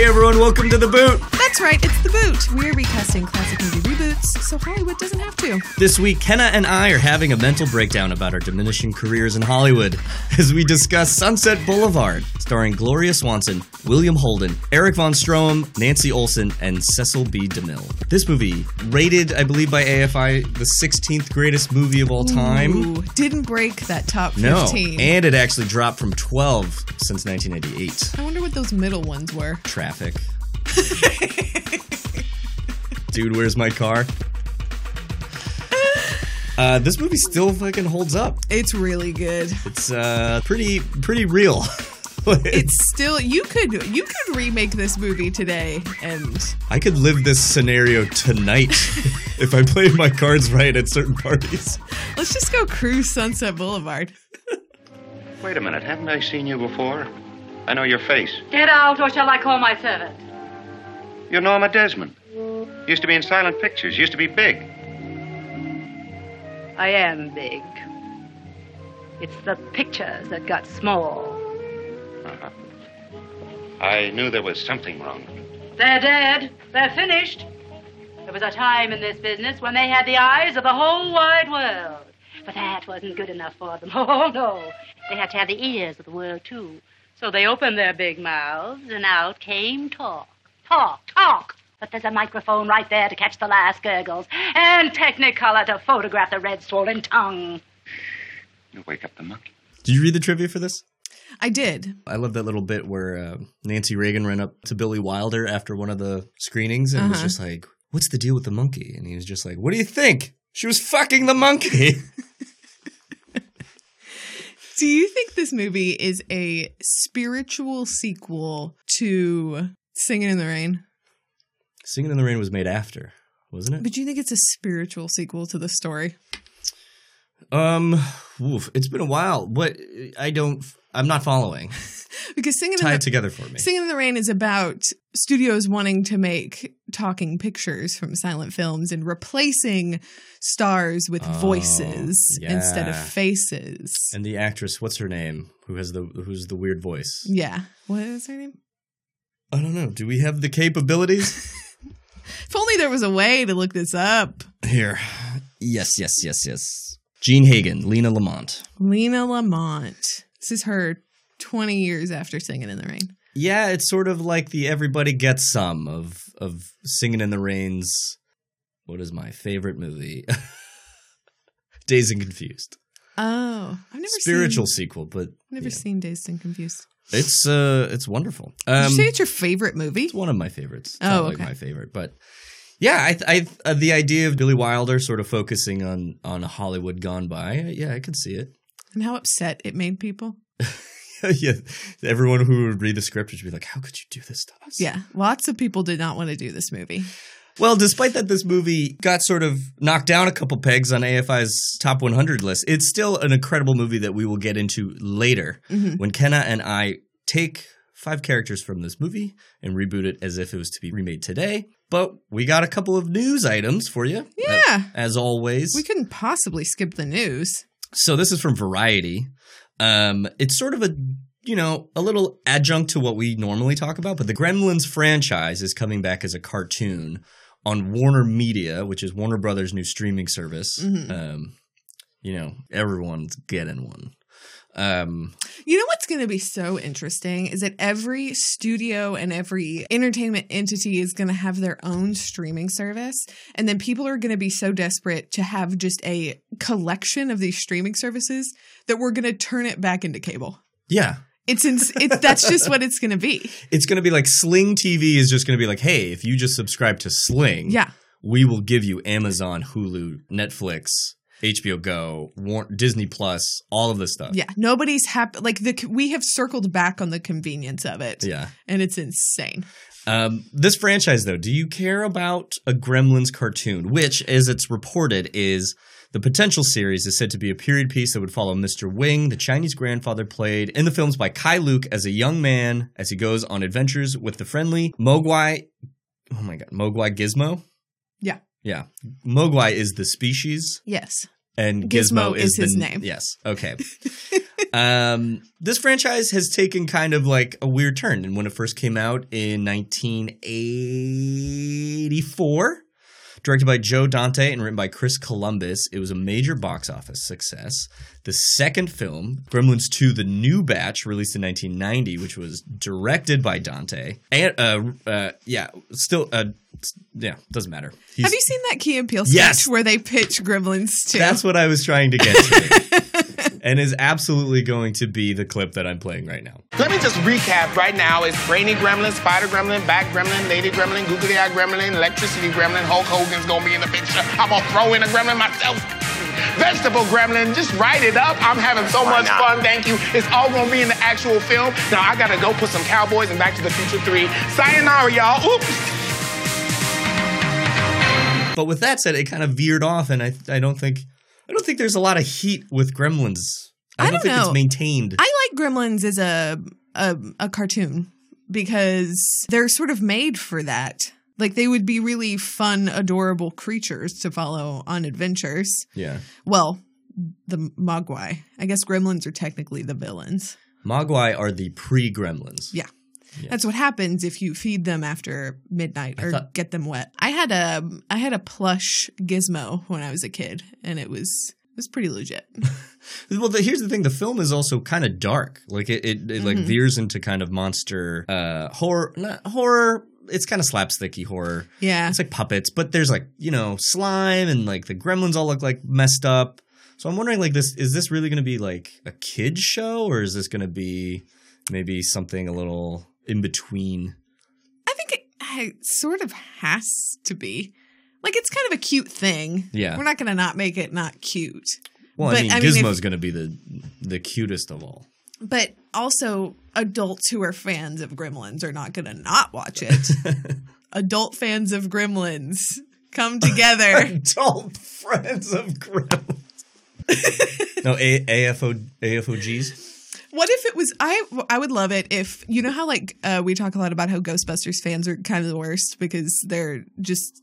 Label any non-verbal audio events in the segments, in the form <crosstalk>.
Hey everyone, welcome to The Boot. That's right, it's The Boot. We're recasting classic movie reboots so Hollywood doesn't have to. This week, Kenna and I are having a mental breakdown about our diminishing careers in Hollywood <laughs> as we discuss Sunset Boulevard, starring Gloria Swanson, William Holden, Erich Von Stroheim, Nancy Olson, and Cecil B. DeMille. This movie, rated, I believe, by AFI, the 16th greatest movie of all time. Ooh, didn't break that top 15. No, 15. and it actually dropped from 12 since 1988. I wonder what those middle ones were. Traffic. <laughs> Dude, where's my car? Uh, this movie still fucking holds up. It's really good. It's uh pretty pretty real. <laughs> It's still you could you could remake this movie today and I could live this scenario tonight <laughs> if I played my cards right at certain parties. let's just go cruise Sunset Boulevard. Wait a minute, haven't I seen you before? I know your face. Get out, or shall I call my servant? You're Norma Desmond. Used to be in silent pictures, used to be big. I am big. It's the pictures that got small. Uh-huh. I knew there was something wrong. They're dead. They're finished. There was a time in this business when they had the eyes of the whole wide world. But that wasn't good enough for them. <laughs> Oh, no. They had to have the ears of the world, too. So they opened their big mouths, and out came talk. Talk, talk. But there's a microphone right there to catch the last gurgles, and Technicolor to photograph the red swollen tongue. You wake up the monkey. Did you read the trivia for this? I did. I love that little bit where uh, Nancy Reagan ran up to Billy Wilder after one of the screenings and was Uh-huh. just like, "What's the deal with the monkey?" And he was just like, "What do you think? She was fucking the monkey." <laughs> Do you think this movie is a spiritual sequel to Singing in the Rain? Singing in the Rain was made after, wasn't it? But do you think it's a spiritual sequel to the story? Um, oof, it's been a while. What I don't, I'm not following. <laughs> Because Singing in the it together for me. Singing in the Rain is about studios wanting to make talking pictures from silent films and replacing stars with Oh, voices instead of faces. And the actress, what's her name? Who has the who's the weird voice? yeah. What is her name? I don't know. Do we have the capabilities? <laughs> If only there was a way to look this up. Here. Yes, yes, yes, yes. Jean Hagen, Lina Lamont. Lina Lamont. This is her 20 years after Singing in the Rain. Yeah, it's sort of like the everybody gets some of of Singing in the Rain's what is my favorite movie? <laughs> Dazed and Confused. Oh, I've never Spiritual seen, sequel, but never yeah. seen Dazed and Confused. It's uh it's wonderful. Did Um you say it's your favorite movie? it's one of my favorites. It's Oh, not like okay. my favorite, but yeah, I, I uh, the idea of Billy Wilder sort of focusing on on Hollywood gone by. Yeah, I could see it. And how upset it made people. <laughs> yeah, everyone who would read the script would be like, "How could you do this to us?" Yeah, lots of people did not want to do this movie. Well, despite that, this movie got sort of knocked down a couple pegs on AFI's top 100 list. It's still an incredible movie that we will get into later Mhm. when Kenna and I take five characters from this movie and reboot it as if it was to be remade today. But we got a couple of news items for you. Yeah. As, as always. We couldn't possibly skip the news. So this is from Variety. Um, it's sort of a you know a little adjunct to what we normally talk about, but the Gremlins franchise is coming back as a cartoon on Warner Media, which is Warner Brothers' new streaming service. Mhm. Um, you know, everyone's getting one. Um, You know what's going to be so interesting is that every studio and every entertainment entity is going to have their own streaming service. And then people are going to be so desperate to have just a collection of these streaming services that we're going to turn it back into cable. yeah, It's, ins- it's that's just what it's going to be. <laughs> it's going to be like Sling TV is just going to be like, hey, if you just subscribe to Sling, Yeah. we will give you Amazon, Hulu, Netflix, HBO Go, War- Disney Plus, all of this stuff. Yeah. Nobody's happy. Like the, we have circled back on the convenience of it. Yeah. And it's insane. Um, this franchise, though, do you care about a Gremlins cartoon, which, as it's reported, is the potential series is said to be a period piece that would follow Mr. Wing, the Chinese grandfather played in the films by Keye Luke as a young man as he goes on adventures with the friendly Mogwai. Oh my god, Mogwai Gizmo? Yeah. Yeah. Mogwai is the species Yes. and Gizmo Gizmo, is the his n- name. Yes. Okay. <laughs> Um, this franchise has taken kind of like a weird turn. And when it first came out in 1984, directed by Joe Dante and written by Chris Columbus, it was a major box office success. The second film, Gremlins 2 The New Batch, released in 1990, which was directed by Dante. And, uh, uh, yeah, still, uh, yeah, doesn't matter. He's- Have you seen that Key and Peele sketch Yes. where they pitch Gremlins 2? That's what I was trying to get to. <laughs> and is absolutely going to be the clip that I'm playing right now. Let me just recap right now. It's Brainy Gremlin, Spider Gremlin, Back Gremlin, Lady Gremlin, Googly Eye Gremlin, Electricity Gremlin, Hulk Hogan's gonna be in the picture. I'm gonna throw in a Gremlin myself. Vegetable Gremlin, just write it up. I'm having so much fun, thank you. It's all gonna be in the actual film. Now I gotta go put some Cowboys and Back to the Future 3. Sayonara, y'all. Oops. But with that said, it kind of veered off, and I I don't think I don't think there's a lot of heat with Gremlins. I, I don't, don't think know. it's maintained. I like Gremlins as a, a a cartoon because they're sort of made for that. Like they would be really fun, adorable creatures to follow on adventures. yeah, Well, the Mogwai. I guess Gremlins are technically the villains. Mogwai are the pre-Gremlins. Yeah. That's what happens if you feed them after midnight or thought- get them wet. I had a I had a plush gizmo when I was a kid and it was it was pretty legit. <laughs> Well, the, here's the thing: the film is also kind of dark. Like it, it, it like veers into kind of monster uh, horror, not horror. It's kind of slapsticky horror. Yeah. It's like puppets, but there's like you know slime and like the gremlins all look like messed up. So I'm wondering, like this is this really going to be like a kids show, or is this going to be maybe something a little in between? I think it, it sort of has to be. Like it's kind of a cute thing. Yeah. We're not going to not make it not cute. Well, I But, mean, I mean, if- Gizmo's going to be the the cutest of all. But also adults who are fans of Gremlins are not going to not watch it. <laughs> Adult fans of Gremlins come together. <laughs> Adult friends of gremlins. <laughs> no, A- AFO AFOGs. What if it was I I would love it if you know how like uh, we talk a lot about how Ghostbusters fans are kind of the worst because they're just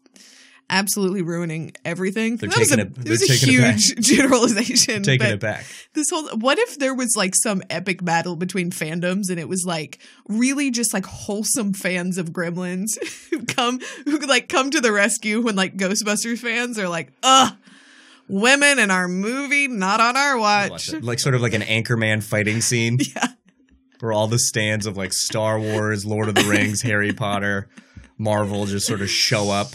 absolutely ruining everything. They're that was taking a, it- was a huge <laughs> generalization. Taking it back. This whole what if there was like some epic battle between fandoms and it was like really just like wholesome fans of Gremlins <laughs> who come who like come to the rescue when like Ghostbusters fans are like, ugh, women in our movie, not on our watch. Like sort of like an Anchorman fighting scene. <laughs> Yeah. Where all the stands of like Star Wars, Lord of the Rings, Harry Potter, Marvel just sort of show up.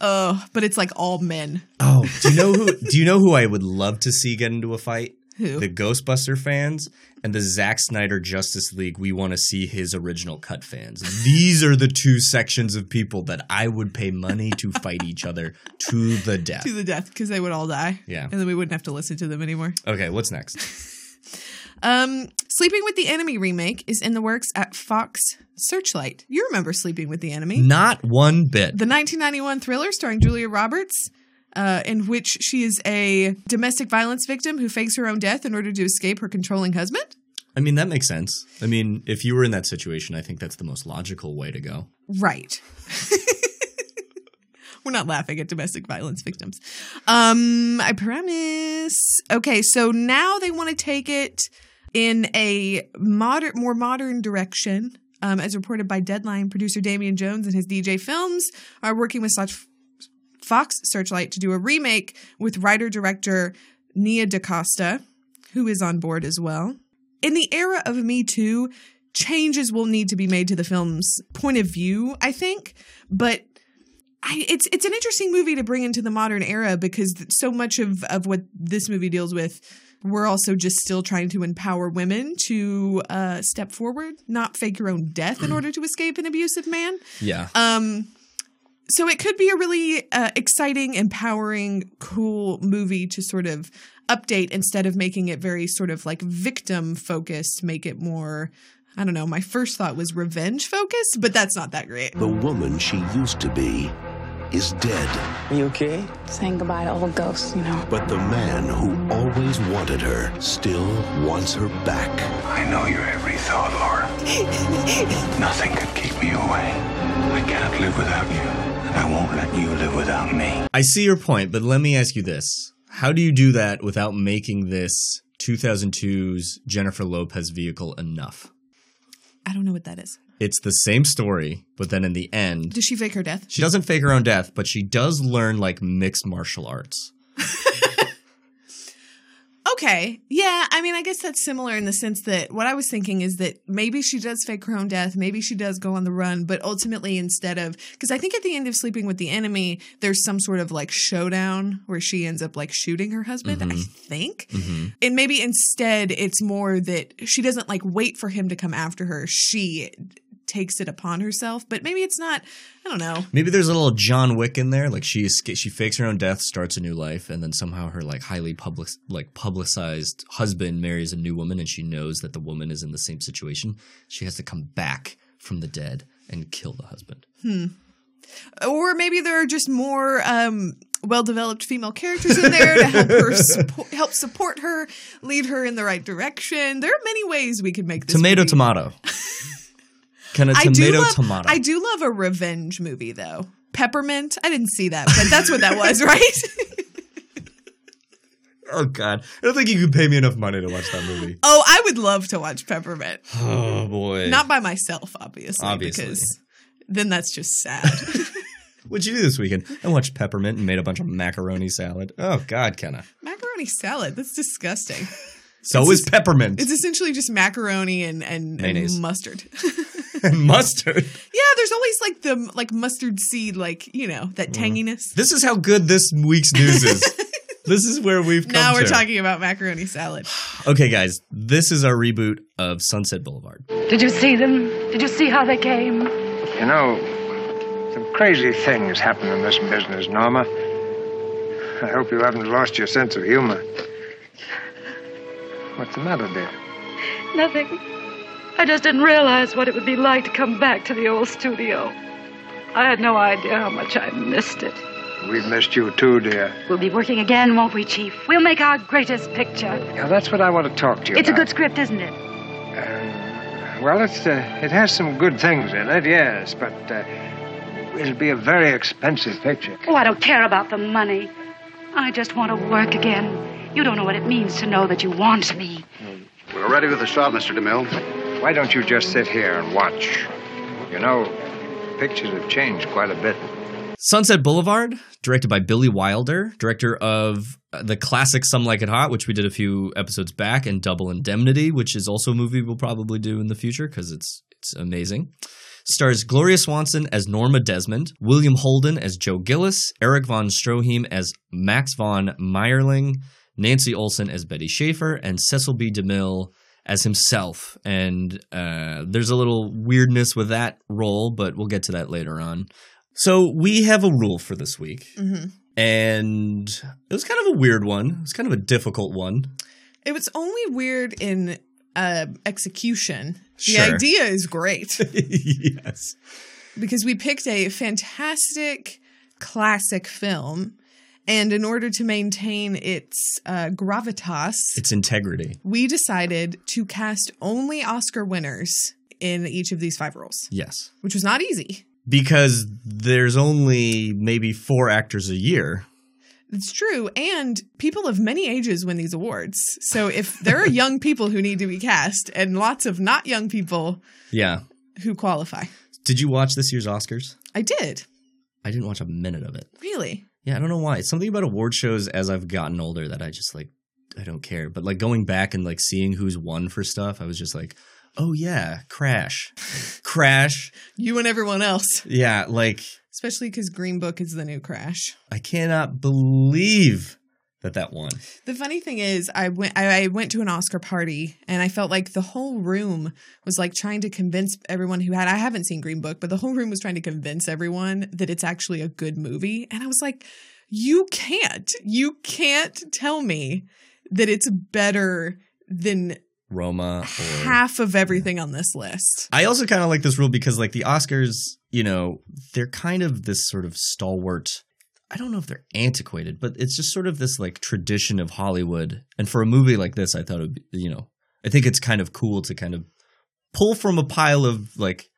Oh, but it's like all men. Oh, do you know who? do you know who I would love to see get into a fight? Who? The Ghostbuster fans and the Zack Snyder Justice League. We want to see his original cut fans. These are the two sections of people that I would pay money to <laughs> fight each other to the death. to the death because they would all die. Yeah. And then we wouldn't have to listen to them anymore. Okay, what's next? <laughs> Um, Sleeping with the Enemy remake is in the works at Fox Searchlight. You remember Sleeping with the Enemy? Not one bit. The 1991 thriller starring Julia Roberts, uh, in which she is a domestic violence victim who fakes her own death in order to escape her controlling husband. I mean, that makes sense. I mean, if you were in that situation, I think that's the most logical way to go. Right. <laughs> We're not laughing at domestic violence victims. Um, I promise. Okay, so now they want to take it in a modern, more modern direction. Um, as reported by Deadline, producer Damian Jones and his DJ Films are working with such Fox Searchlight to do a remake with writer director Nia DaCosta, who is on board as well. In the era of Me Too, changes will need to be made to the film's point of view, I think, but I, it's it's an interesting movie to bring into the modern era because so much of of what this movie deals with we're also just still trying to empower women to uh, step forward, not fake your own death in <clears throat> order to escape an abusive man. Yeah. Um, so it could be a really uh, exciting, empowering, cool movie to sort of update instead of making it very sort of like victim focused. Make it more. I don't know. My first thought was revenge focused, but that's not that great. The woman she used to be is dead. You okay? Saying goodbye to old ghosts, you know. But the man who always wanted her still wants her back. I know your every thought, Laura. <laughs> Nothing could keep me away. I can't live without you. And I won't let you live without me. I see your point, but let me ask you this. How do you do that without making this 2002's Jennifer Lopez vehicle Enough. I don't know what that is. It's the same story, but then in the end, Does she fake her death? she doesn't fake her own death, but she does learn like mixed martial arts. <laughs> Okay. Yeah. I mean, I guess that's similar in the sense that what I was thinking is that maybe she does fake her own death. Maybe she does go on the run, but ultimately, instead of, because I think at the end of Sleeping with the Enemy, there's some sort of like showdown where she ends up like shooting her husband, I mm-hmm. think. Mm-hmm. And maybe instead, it's more that she doesn't like wait for him to come after her. She takes it upon herself, but maybe it's not, I don't know. Maybe there's a little John Wick in there. Like she she fakes her own death, starts a new life, and then somehow her like highly public like publicized husband marries a new woman, and she knows that the woman is in the same situation. She has to come back from the dead and kill the husband. Hmm. or maybe there are just more um, well-developed female characters in there to help her suppo- <laughs> help support her, lead her in the right direction. There are many ways we could make this Tomato, movie. tomato. <laughs> Kind of I do love, tomato. I do love a revenge movie though. Peppermint. I didn't see that, but that's what that was, <laughs> right? <laughs> oh God, I don't think you could pay me enough money to watch that movie. oh, I would love to watch Peppermint. <sighs> Oh boy, Not by myself, obviously, Obviously. because then that's just sad. <laughs> What'd you do this weekend? I watched Peppermint and made a bunch of macaroni salad. Oh God, Kenna. macaroni salad. That's disgusting. So is peppermint It's essentially just macaroni and and, and mustard. <laughs> and mustard. Yeah, there's always like the like mustard seed, like you know that Mm-hmm. tanginess. This is how good this week's news is. <laughs> this is where we've come Now we're to. talking about macaroni salad. <sighs> Okay, guys, this is our reboot of Sunset Boulevard. Did you see them? Did you see how they came? You know, some crazy things happen in this business, Norma. I hope you haven't lost your sense of humor. What's the matter, dear? Nothing. I just didn't realize what it would be like to come back to the old studio. I had no idea how much I missed it. We've missed you too, dear. We'll be working again, won't we, Chief? We'll make our greatest picture. Now, that's what I want to talk to you It's a good script, isn't it? Uh, well, it's uh, it has some good things in it, yes, but uh, it'll be a very expensive picture. Oh, I don't care about the money. I just want to work again. You don't know what it means to know that you want me. We're ready with the shot, Mr. DeMille. Why don't you just sit here and watch? You know, pictures have changed quite a bit. Sunset Boulevard, directed by Billy Wilder, director of uh, the classic Some Like It Hot, which we did a few episodes back, and Double Indemnity, which is also a movie we'll probably do in the future because it's it's amazing. Stars Gloria Swanson as Norma Desmond, William Holden as Joe Gillis, Erich von Stroheim as Max von Mayerling, Nancy Olson as Betty Schaefer, and Cecil B. DeMille as himself. And uh, there's a little weirdness with that role, but we'll get to that later on. So we have a rule for this week, hmm and it was kind of a weird one. It was kind of a difficult one. It was only weird in uh, execution. The Sure. idea is great <laughs> yes. because we picked a fantastic classic film, and in order to maintain its uh, gravitas, Its integrity. we decided to cast only Oscar winners in each of these five roles, Yes. which was not easy. Because there's only maybe four actors a year. It's true. And people of many ages win these awards. So if there are young <laughs> people who need to be cast and lots of not young people Yeah. who qualify. Did you watch this year's Oscars? I did. I didn't watch a minute of it. Really? Yeah, I don't know why. It's something about award shows as I've gotten older that I just like I don't care. But like going back and like seeing who's won for stuff, I was just like, oh yeah, Crash, <laughs> Crash. You and everyone else. Yeah, like Especially because Green Book is the new crash. I cannot believe that that won. The funny thing is, I went I I went to an Oscar party and I felt like the whole room was like trying to convince everyone who had I haven't seen Green Book, but the whole room was trying to convince everyone that it's actually a good movie. And I was like, you can't. You can't tell me that it's better than Roma or half of everything on this list. I also kind of like this rule because like the Oscars, you know, they're kind of this sort of stalwart. I don't know if they're antiquated, but it's just sort of this like tradition of Hollywood. And for a movie like this, I thought it would be, you know, I think it's kind of cool to kind of pull from a pile of like,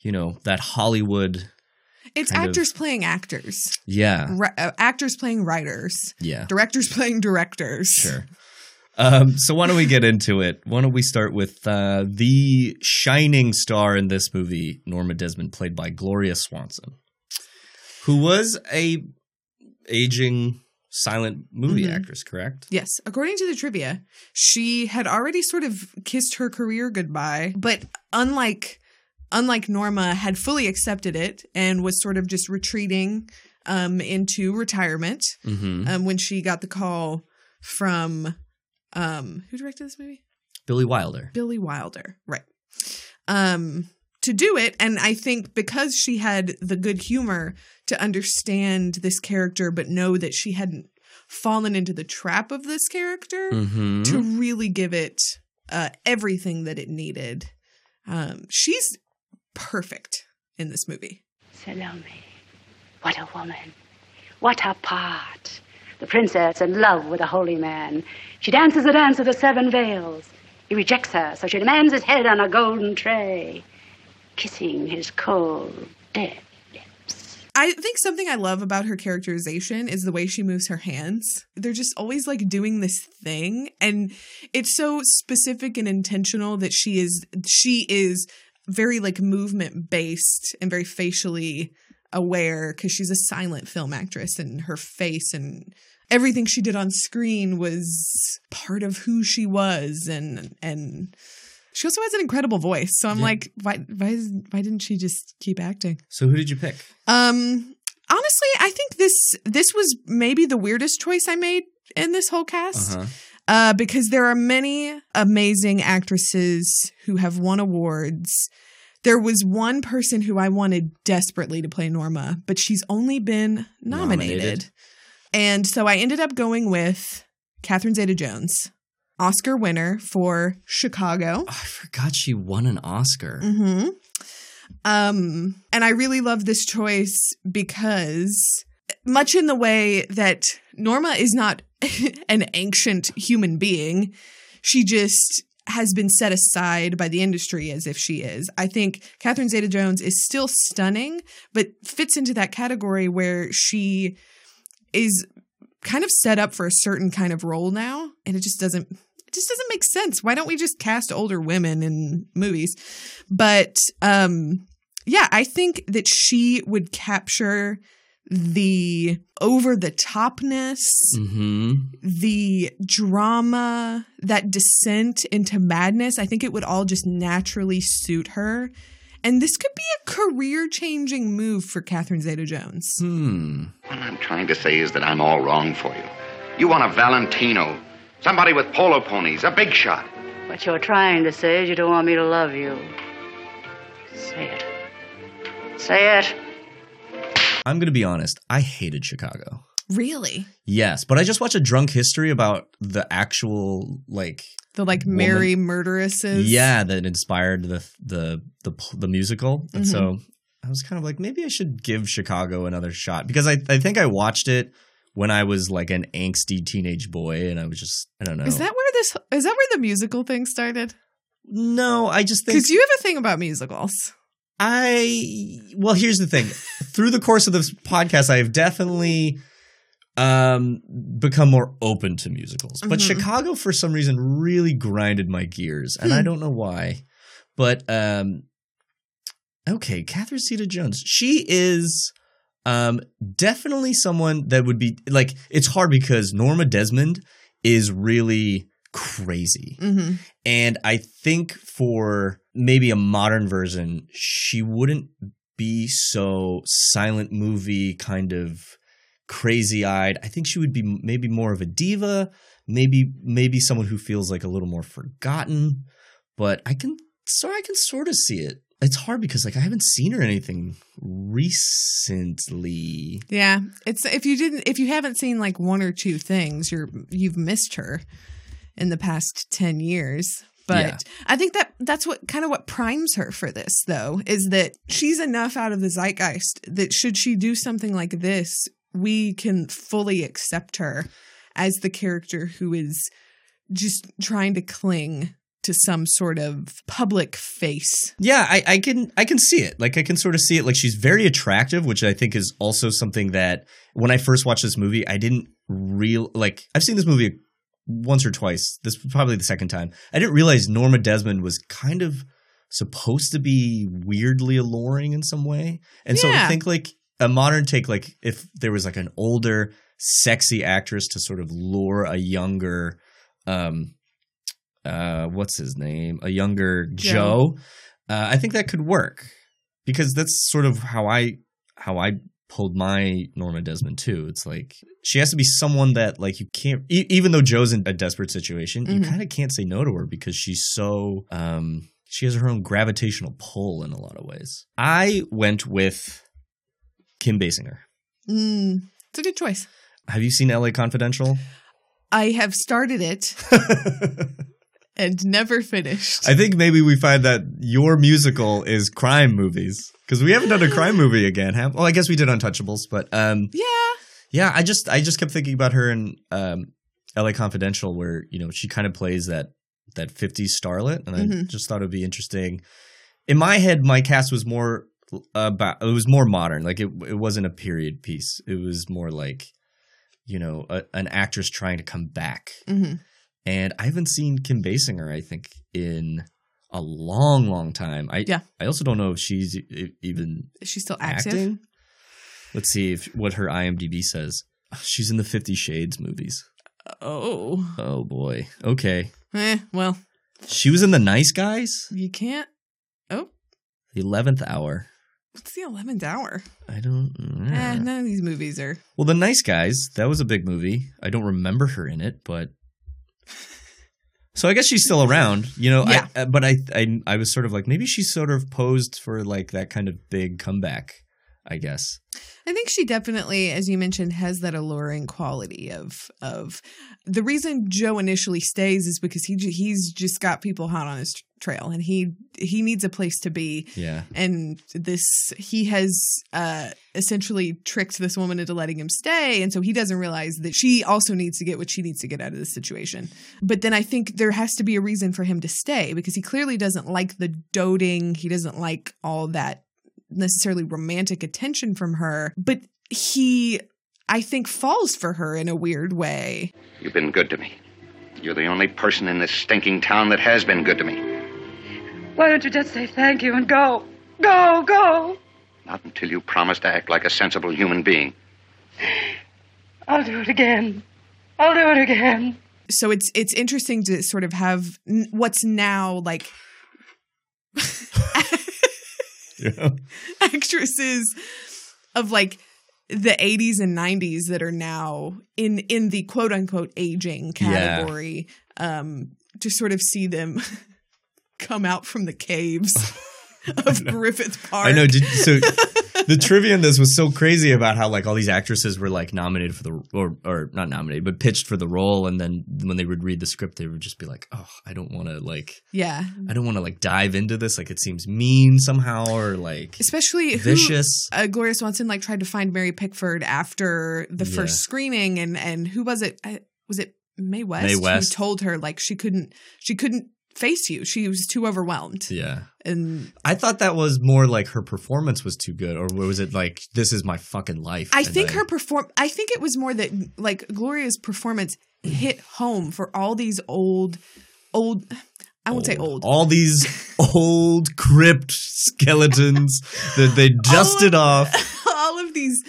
you know, that Hollywood. It's Kind of- actors playing actors, Yeah. ri- uh, actors playing writers, Yeah. directors playing directors. Sure. Um, so why don't we get into it? Why don't we start with uh, the shining star in this movie, Norma Desmond, played by Gloria Swanson, who was a aging silent movie Mhm. actress, correct? Yes, according to the trivia, she had already sort of kissed her career goodbye, but unlike unlike Norma had fully accepted it and was sort of just retreating um into retirement Mm-hmm. um when she got the call from um who directed this movie? Billy Wilder. Billy Wilder, right. Um to do it and I think because she had the good humor to understand this character but know that she hadn't fallen into the trap of this character Mm-hmm. to really give it uh everything that it needed. Um she's perfect in this movie. Salome. What a woman. What a part. The princess in love with a holy man. She dances the dance of the seven veils. He rejects her, so she demands his head on a golden tray, kissing his cold, dead lips. I think something I love about her characterization is the way she moves her hands. They're just always like doing this thing and it's so specific and intentional that she is she is very like movement based and very facially aware cuz she's a silent film actress and her face and everything she did on screen was part of who she was and and she also has an incredible voice. So I'm Yeah. like why why why didn't she just keep acting? So who did you pick? Um, honestly, I think this this was maybe the weirdest choice I made in this whole cast. Uh-huh. Uh, because there are many amazing actresses who have won awards. There was one person who I wanted desperately to play Norma, but she's only been nominated. Nominated. And so I ended up going with Catherine Zeta Jones, Oscar winner for Chicago. Oh, I forgot she won an Oscar. Mm-hmm. Um, and I really love this choice because, much in the way that Norma is not <laughs> an ancient human being, she just has been set aside by the industry as if she is. I think Catherine Zeta Jones is still stunning, but fits into that category where she is kind of set up for a certain kind of role now, and it just doesn't it just doesn't make sense. Why don't we just cast older women in movies? But um yeah, I think that she would capture the over the topness, Mm-hmm. the drama, that descent into madness. I think it would all just naturally suit her. And this could be a career changing move for Catherine Zeta Jones. Hmm. What I'm trying to say is that I'm all wrong for you. You want a Valentino, somebody with polo ponies, a big shot. What you're trying to say is you don't want me to love you. Say it. Say it. I'm gonna be honest. I hated Chicago. Really? Yes, but I just watched a drunk history about the actual like The like Woman- Mary murderesses. yeah that inspired the the the the musical, and Mhm. so I was kind of like maybe I should give Chicago another shot because I I think I watched it when I was like an angsty teenage boy, and I was just I don't know. Is that where this is that where the musical thing started? no? I just think Because you have a thing about musicals. I well, here's the thing. Through the course of this podcast, I have definitely um become more open to musicals. But Mhm. Chicago for some reason really grinded my gears, and I Hmm. don't know why. But um okay, Catherine Zeta Jones. She is um definitely someone that would be like it's hard because Norma Desmond is really crazy. Mm-hmm. And I think for maybe a modern version, she wouldn't be so silent movie kind of crazy eyed. I think she would be maybe more of a diva, maybe maybe someone who feels like a little more forgotten. But I can so I can sort of see it. It's hard because like I haven't seen her anything recently. Yeah, it's if you didn't if you haven't seen like one or two things, you're you've missed her in the past 10 years. But Yeah. I think that that's what kind of what primes her for this though is that she's enough out of the zeitgeist that should she do something like this, we can fully accept her as the character who is just trying to cling to some sort of public face. Yeah, I, I can I can see it. Like I can sort of see it. Like she's very attractive, which I think is also something that when I first watched this movie, I didn't real like I've seen this movie once or twice. This was probably the second time. I didn't realize Norma Desmond was kind of supposed to be weirdly alluring in some way. And so I think like a modern take, like if there was like an older, sexy actress to sort of lure a younger, um, uh, what's his name? A younger Joe. Joe. Uh, I think that could work because that's sort of how I how I pulled my Norma Desmond too. It's like she has to be someone that like you can't e- even though Joe's in a desperate situation, you Mhm. kind of can't say no to her because she's so um she has her own gravitational pull in a lot of ways. I went with Kim Basinger. Mm, it's a good choice. Have you seen LA Confidential? I have started it <laughs> and never finished. I think maybe we find that your musical is crime movies because we haven't done a crime movie again. Have? Well, I guess we did Untouchables, but um, yeah. yeah, I just I just kept thinking about her in um, L.A. Confidential, where you know she kind of plays that that '50s starlet, and I Mhm. just thought it'd be interesting. In my head, my cast was more about it was more modern, like it it wasn't a period piece. It was more like you know a, an actress trying to come back hmm and I haven't seen Kim Basinger. I think in a long, long time. I Yeah. I also don't know if she's even Is she still active? acting. Let's see if what her IMDb says. She's in the Fifty Shades movies. Oh. Oh boy. Okay. Eh, well, She was in The Nice Guys, you can't. Oh, The Eleventh Hour. What's the 11th hour? I don't. Eh, none of these movies are. Well, The Nice Guys. That was a big movie. I don't remember her in it, but. <laughs> So I guess she's still around, you know. Yeah. I, uh, but I, I, I was sort of like maybe she's sort of posed for like that kind of big comeback. I guess. I think she definitely, as you mentioned, has that alluring quality of of the reason Joe initially stays is because he he's just got people hot on his trail and he he needs a place to be Yeah. and this he has uh essentially tricked this woman into letting him stay and so he doesn't realize that she also needs to get what she needs to get out of this situation but then i think there has to be a reason for him to stay because he clearly doesn't like the doting he doesn't like all that necessarily romantic attention from her but he i think falls for her in a weird way You've been good to me. You're the only person in this stinking town that has been good to me. Why don't you just say thank you and go? Go, go. Not until you promise to act like a sensible human being. I'll do it again. I'll do it again. so it's it's interesting to sort of have n- what's now like Yeah. <laughs> actresses of like the 80s and 90s that are now in in the quote unquote aging Yeah. category um to sort of see them <laughs> come out from the caves <laughs> of Griffith Park I know. Did, so the trivia in this was so crazy about how like all these actresses were like nominated for the or or not nominated but pitched for the role, and then when they would read the script, they would just be like, "Oh, I don't want to like, yeah I don't want to like dive into this. Like it seems mean somehow, or like especially who, vicious." uh, Gloria Swanson like tried to find Mary Pickford after the Yeah. first screening, and and who was it? I, was it Mae West? Mae West. who told her like she couldn't she couldn't face you. She was too overwhelmed, Yeah, and I thought that was more like her performance was too good, or was it like this is my fucking life? I think her perform. I think it was more that like Gloria's performance hit home for all these old, old. I won't say old. all these old crypt skeletons that they <laughs> dusted off. <laughs> all of these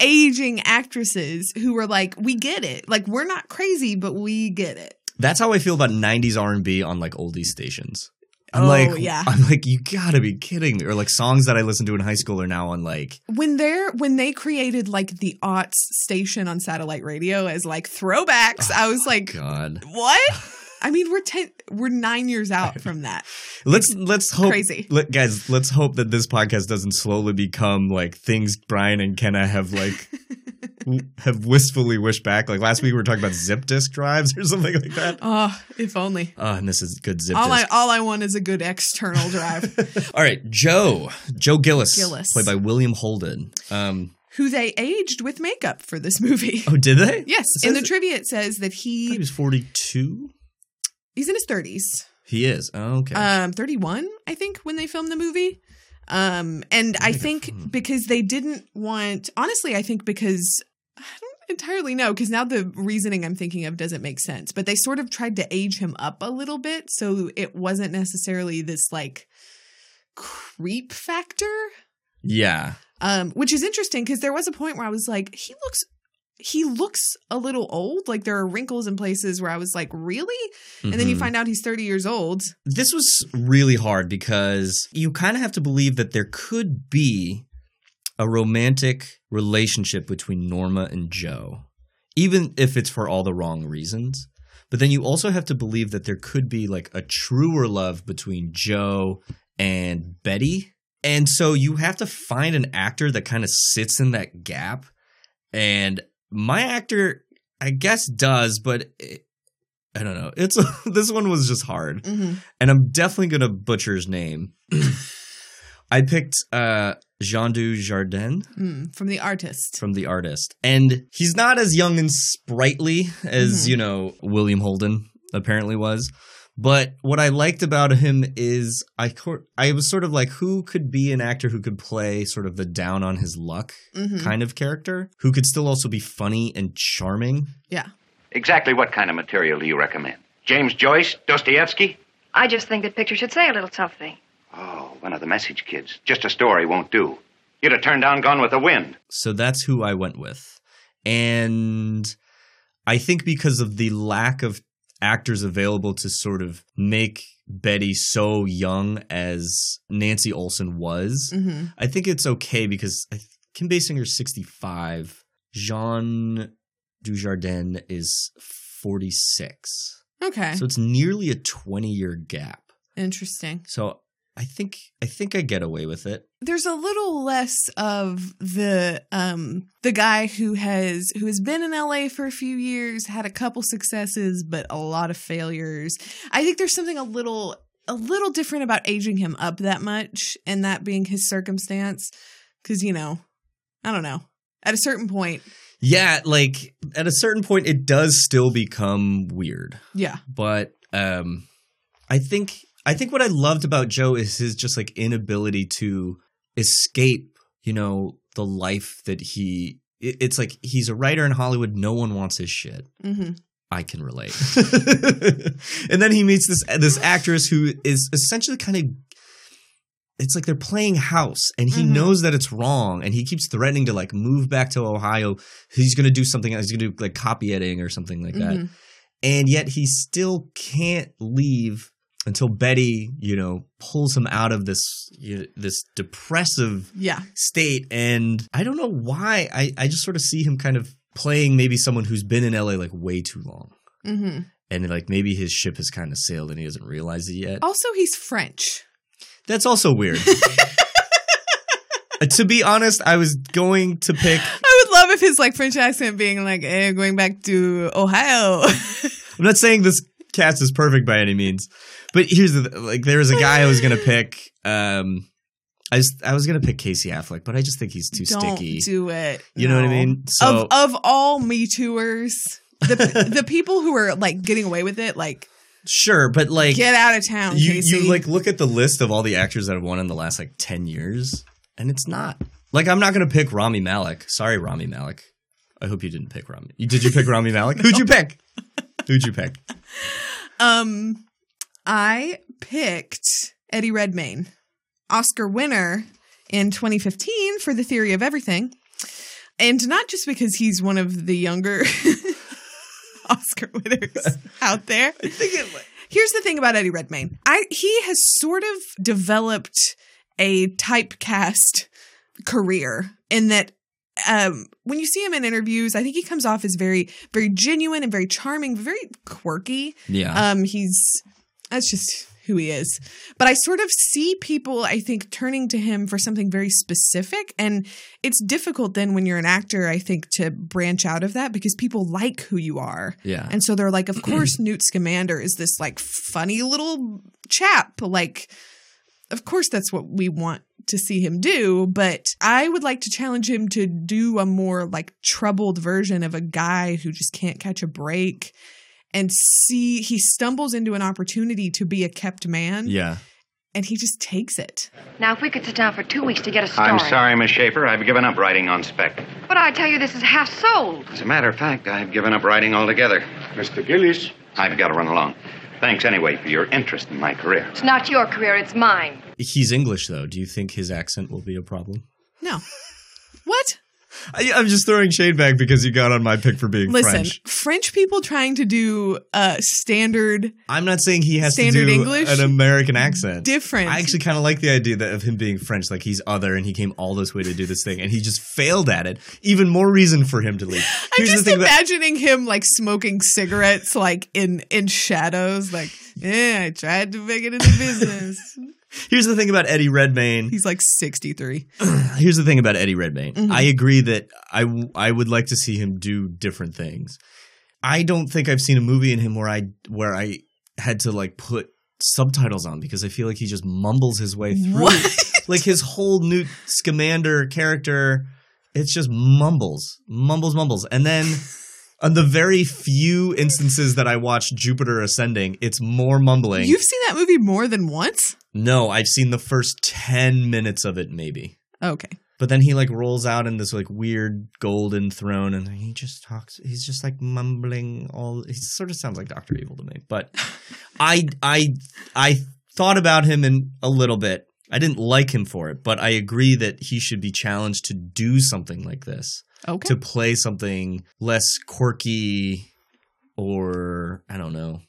aging actresses who were like, "We get it. Like we're not crazy, but we get it." That's how I feel about '90s R&B on like oldies stations. I'm Oh, like, yeah. I'm like, you gotta be kidding me! Or like songs that I listened to in high school are now on like, when they're when they created like the aughts station on satellite radio as like throwbacks, oh I was like, God. what? <laughs> I mean, we're ten, we're nine years out from that. Let's let's hope, Crazy. Let, guys. Let's hope that this podcast doesn't slowly become like things Brian and Kenna have like <laughs> <laughs> have wistfully wished back. Like last week, we were talking about zip disk drives or something like that. <laughs> Oh, if only. Oh, and this is good zip All I all I want is a good external drive. <laughs> All right, Joe, Joe Gillis, Gillis. played by William Holden. Um, who they aged with makeup for this movie. oh, did they? Yes, It in the trivia it says that I he he was forty-two. he's in his thirties. He is. Oh, okay. um 31 i think when they filmed the movie um and i think because they didn't want honestly i think because I don't, entirely know because now the reasoning I'm thinking of doesn't make sense. But they sort of tried to age him up a little bit, so it wasn't necessarily this like creep factor. Yeah. Um, which is interesting because there was a point where I was like, he looks he looks a little old. Like there are wrinkles in places where I was like, really? And then you Mhm. find out he's 30 years old. This was really hard because you kind of have to believe that there could be a romantic relationship between Norma and Joe, even if it's for all the wrong reasons. But then you also have to believe that there could be like a truer love between Joe and Betty. And so you have to find an actor that kind of sits in that gap. And my actor, I guess, does, but it, I don't know. It's <laughs> this one was just hard Mm-hmm. and I'm definitely gonna butcher his name. <clears throat> I picked uh, Jean Dujardin Mm, from the artist. from The Artist, and he's not as young and sprightly as Mhm. you know William Holden apparently was. But what I liked about him is I cor- I was sort of like who could be an actor who could play sort of the down on his luck Mhm. kind of character who could still also be funny and charming. Yeah. Exactly what kind of material do you recommend? James Joyce? Dostoevsky? I just think that picture should say a little something. Oh, one of the message kids. Just a story won't do. You'd have turned down Gone with the Wind. So that's who I went with. And I think because of the lack of actors available to sort of make Betty so young as Nancy Olson was, Mm-hmm. I think it's okay because I th- Kim Basinger's 65. Jean Dujardin is 46. Okay. So it's nearly a 20 year gap. Interesting. So I think I think I get away with it. There's a little less of the um the guy who has who has been in LA for a few years, had a couple successes but a lot of failures. I think there's something a little a little different about aging him up that much and that being his circumstance cuz you know, I don't know. At a certain point, Yeah, like at a certain point it does still become weird. yeah. But um I think I think what I loved about Joe is his just like inability to escape, you know, the life that he it- it's like he's a writer in Hollywood, no one wants his shit. Mhm. I can relate. <laughs> and then he meets this this actress who is essentially kind of it's like they're playing house and he Mhm. knows that it's wrong and he keeps threatening to like move back to Ohio. He's going to do something he's going to do like copy editing or something like that. Mhm. And yet he still can't leave until Betty, you know, pulls him out of this you know, this depressive Yeah. state and I don't know why I I just sort of see him kind of playing maybe someone who's been in LA like way too long Mhm. and like maybe his ship has kind of sailed and he doesn't realize it yet. Also, he's French. That's also weird. Uh, <laughs> to be honest, I was going to pick I would love if his like French accent being like, eh, going back to Ohio. I'm not saying this cast is perfect by any means, but here's the like there was a guy I was gonna <laughs> pick. Um, I was I was gonna pick Casey Affleck, but I just think he's too Don't sticky. do it. You know what I mean? So of of all Me Tooers, the <laughs> the people who are like getting away with it, like sure, but like get out of town, you Casey. you like look at the list of all the actors that have won in the last like ten years, and it's not like I'm not gonna pick Rami Malek. Sorry, Rami Malek. I hope you didn't pick Rami. Did you pick Rami Malek? <laughs> Who'd you pick? Who'd you pick? um, I picked Eddie Redmayne, Oscar winner in 2015 for The Theory of Everything, and not just because he's one of the younger <laughs> Oscar winners out there. I think it. Here's the thing about Eddie Redmayne. I he has sort of developed a typecast career in that um, when you see him in interviews, I think he comes off as very, very genuine and very charming, very quirky. Yeah. Um, he's that's just who he is. But I sort of see people, I think, turning to him for something very specific. And it's difficult then when you're an actor, I think, to branch out of that because people like who you are. Yeah. And so they're like, of <clears throat> course, Newt Scamander is this like funny little chap. Like, of course, that's what we want to see him do. But I would like to challenge him to do a more like troubled version of a guy who just can't catch a break and see he stumbles into an opportunity to be a kept man Yeah. and he just takes it. Now, if we could sit down for two weeks to get a story. I'm sorry, Miss Schaefer. I've given up writing on spec. But I tell you, this is half sold. As a matter of fact, I've given up writing altogether. Mr. Gillis. I've got to run along. Thanks anyway for your interest in my career. It's not your career, it's mine. He's English, though. Do you think his accent will be a problem? No. What? I, I'm just throwing shade back because you got on my pick for being Listen, French. French people trying to do uh standard I'm not saying he has Standard to do English? an American accent. different. I actually kind of like the idea that of him being French, like he's other, and he came all this way to do this thing, and he just failed at it. Even more reason for him to leave. I'm Here's just the thing about imagining him like smoking cigarettes, like in in shadows. Like, yeah, I tried to make it in the business. <laughs> here's the thing about Eddie Redmayne. He's like 63. <clears throat> Here's the thing about Eddie Redmayne. Mhm. I agree that I w- I would like to see him do different things. I don't think I've seen a movie in him where I where I had to like put subtitles on because I feel like he just mumbles his way through. What? Like his whole Newt Scamander character, it's just mumbles, mumbles, mumbles, and then. <laughs> On the very few instances that I watched Jupiter Ascending, it's more mumbling. You've seen that movie more than once? no, I've seen the first 10 minutes of it, maybe. Okay. But then he like rolls out in this like weird golden throne and he just talks he's just like mumbling all he sort of sounds like Dr. Evil to me. But <laughs> I I I thought about him in a little bit. I didn't like him for it, but I agree that he should be challenged to do something like this. Okay. To play something less quirky or I don't know.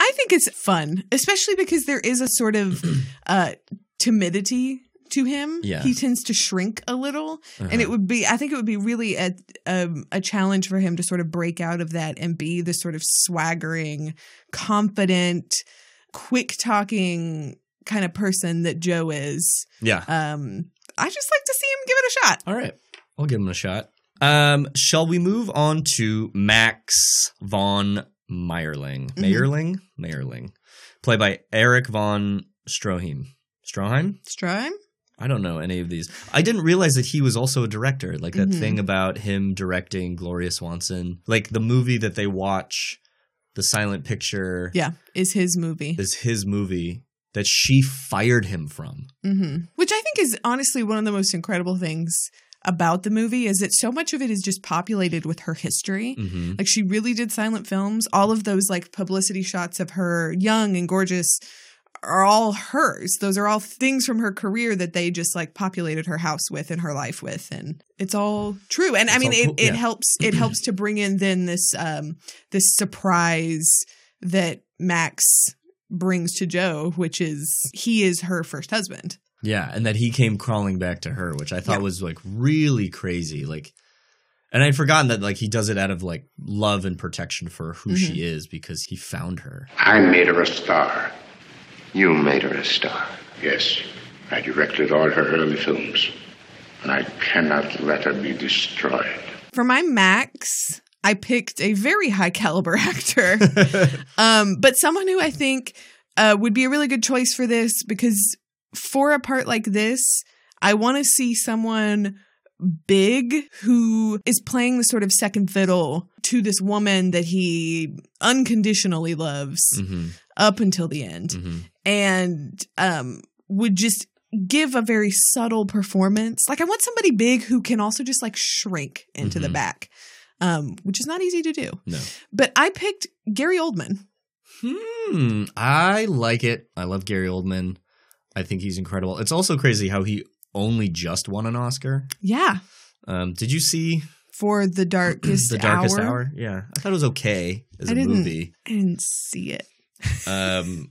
I think it's fun, especially because there is a sort of <clears throat> uh timidity to him. Yeah. He tends to shrink a little. And Uh-huh. it would be I think it would be really a um, a challenge for him to sort of break out of that and be the sort of swaggering, confident, quick talking kind of person that Joe is. Yeah. Um I just like to see him give it a shot. All right. I'll give him a shot. Um, shall we move on to Max von Mayerling? Mhm. Mayerling? Mayerling. Played by Erich von Stroheim. Stroheim? Stroheim? I don't know any of these. I didn't realize that he was also a director. Like that Mhm. thing about him directing Gloria Swanson. Like the movie that they watch, the silent picture, Yeah, is his movie. is his movie that she fired him from. hmm Which I think is honestly one of the most incredible things about the movie is that so much of it is just populated with her history. Mhm. Like she really did silent films. All of those like publicity shots of her young and gorgeous are all hers. Those are all things from her career that they just like populated her house with and her life with and it's all true. And I mean all it, it yeah. helps it <clears throat> helps to bring in then this um this surprise that Max brings to Joe, which is he is her first husband. Yeah, and that he came crawling back to her, which I thought Yeah. was like really crazy. Like, and I'd forgotten that like he does it out of like love and protection for who Mm-hmm. she is because he found her. I made her a star. You made her a star. Yes. I directed all her early films. And I cannot let her be destroyed. For my Max, I picked a very high caliber <laughs> actor, <laughs> um, but someone who I think uh, would be a really good choice for this because for a part like this, I want to see someone big who is playing the sort of second fiddle to this woman that he unconditionally loves Mm-hmm. up until the end Mm-hmm. and um would just give a very subtle performance. Like I want somebody big who can also just like shrink into the Mhm. back. Um, which is not easy to do. No. But I picked Gary Oldman. Hmm. I like it. I love Gary Oldman. I think he's incredible. It's also crazy how he only just won an Oscar. Yeah. Um, did you see For the darkest The Darkest hour. Hour? Yeah, I thought it was okay as I a didn't movie. I didn't see it. Um,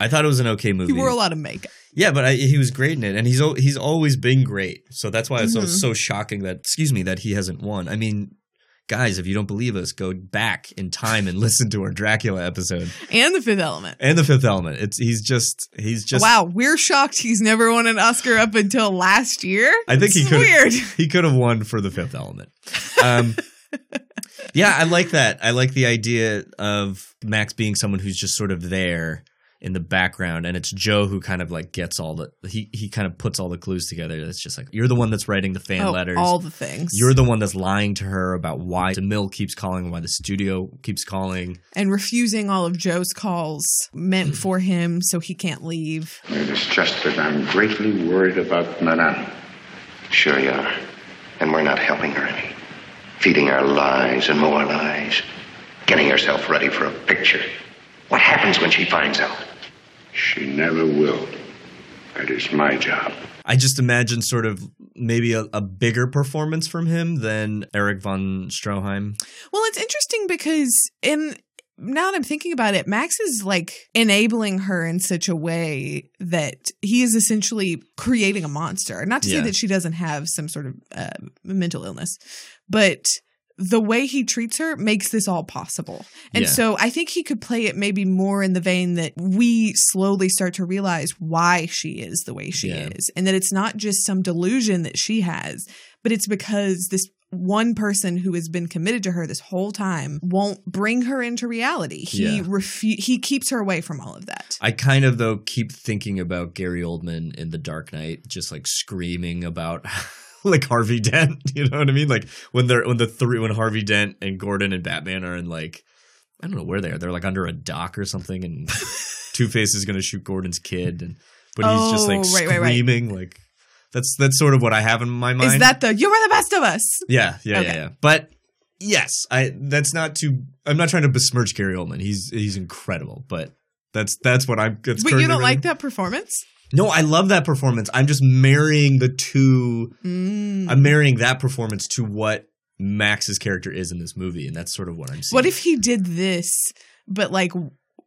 I thought it was an okay movie. He wore a lot of makeup. Yeah, but I, he was great in it, and he's he's always been great. So that's why it's so Mhm. so shocking that excuse me that he hasn't won. I mean, guys, if you don't believe us, go back in time and <laughs> listen to our Dracula episode And the fifth element. and the Fifth Element. It's he's just he's just wow, we're shocked he's never won an Oscar up until last year. I think This he could weird. he could have won for the Fifth Element. Um, <laughs> yeah, I like that. I like the idea of Max being someone who's just sort of there in the background, and it's Joe who kind of like gets all the he he kind of puts all the clues together. It's just like you're the one that's writing the fan Oh, letters, all the things. You're the one that's lying to her about why DeMille keeps calling, why the studio keeps calling. and refusing all of Joe's calls meant hmm. for him so he can't leave. It is just that I'm greatly worried about Madame. Sure you are. And we're not helping her any. Feeding her lies and more lies. Getting herself ready for a picture. What happens when she finds out? She never will. That is my job. I just imagine sort of maybe a, a bigger performance from him than Erich von Stroheim. Well, it's interesting because in now that I'm thinking about it, Max is like enabling her in such a way that he is essentially creating a monster. Not to say that she doesn't have some sort of uh, mental illness, but the way he treats her makes this all possible. And Yeah. so I think he could play it maybe more in the vein that we slowly start to realize why she is the way she Yeah. is. And that it's not just some delusion that she has, but it's because this one person who has been committed to her this whole time won't bring her into reality. He Yeah. refu- he keeps her away from all of that. I kind of though keep thinking about Gary Oldman in The Dark Knight, just like screaming about <laughs> <laughs> like Harvey Dent. <laughs> You know what I mean? Like when they're when the three when Harvey Dent and Gordon and Batman are in like I don't know where they are. They're like under a dock or something, and <laughs> Two Face is going to shoot Gordon's kid, and but he's just like Oh, right, right, right. screaming like that's that's sort of what I have in my mind. Is that the you are the best of us? Yeah, yeah, Okay. yeah, yeah. But yes, I that's not too. I'm not trying to besmirch Gary Oldman. He's he's incredible, but that's that's what I'm. That's But you don't like that performance? No, I love that performance. I'm just marrying the two. Mm. I'm marrying that performance to what Max's character is in this movie, and that's sort of what I'm seeing. What if he did this, but like,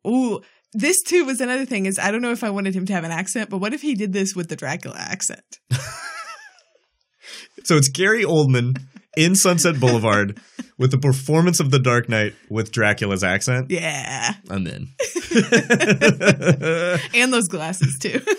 ooh, this too was another thing. Is I don't know if I wanted him to have an accent, but what if he did this with the Dracula accent? <laughs> So it's Gary Oldman in Sunset Boulevard <laughs> with the performance of The Dark Knight with Dracula's accent. Yeah, I'm in. <laughs> and those glasses too. <laughs>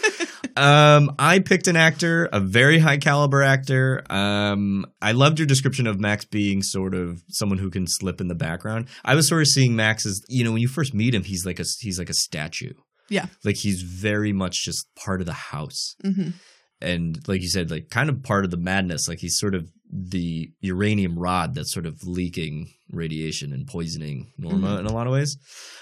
Um, I picked an actor, a very high caliber actor. Um, I loved your description of Max being sort of someone who can slip in the background. I was sort of seeing Max as, you know, when you first meet him, he's like a he's like a statue. yeah. Like he's very much just part of the house. hmm And like you said, like kind of part of the madness. Like he's sort of the uranium rod that's sort of leaking radiation and poisoning Norma Mhm. in a lot of ways.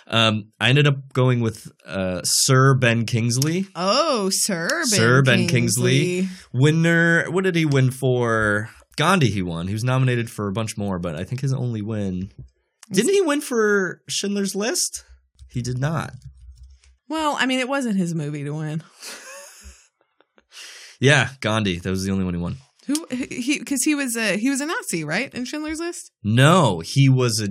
Um, I ended up going with uh, Sir Ben Kingsley. Oh, Sir Ben Sir Ben Kingsley. Kingsley. Winner, what did he win for? Gandhi, he won. He was nominated for a bunch more, but I think his only win. Didn't he win for Schindler's List? He did not. Well, I mean, it wasn't his movie to win. <laughs> Yeah, Gandhi. That was the only one he won. Who he because he was a he was a Nazi, right? In Schindler's List. No, he was a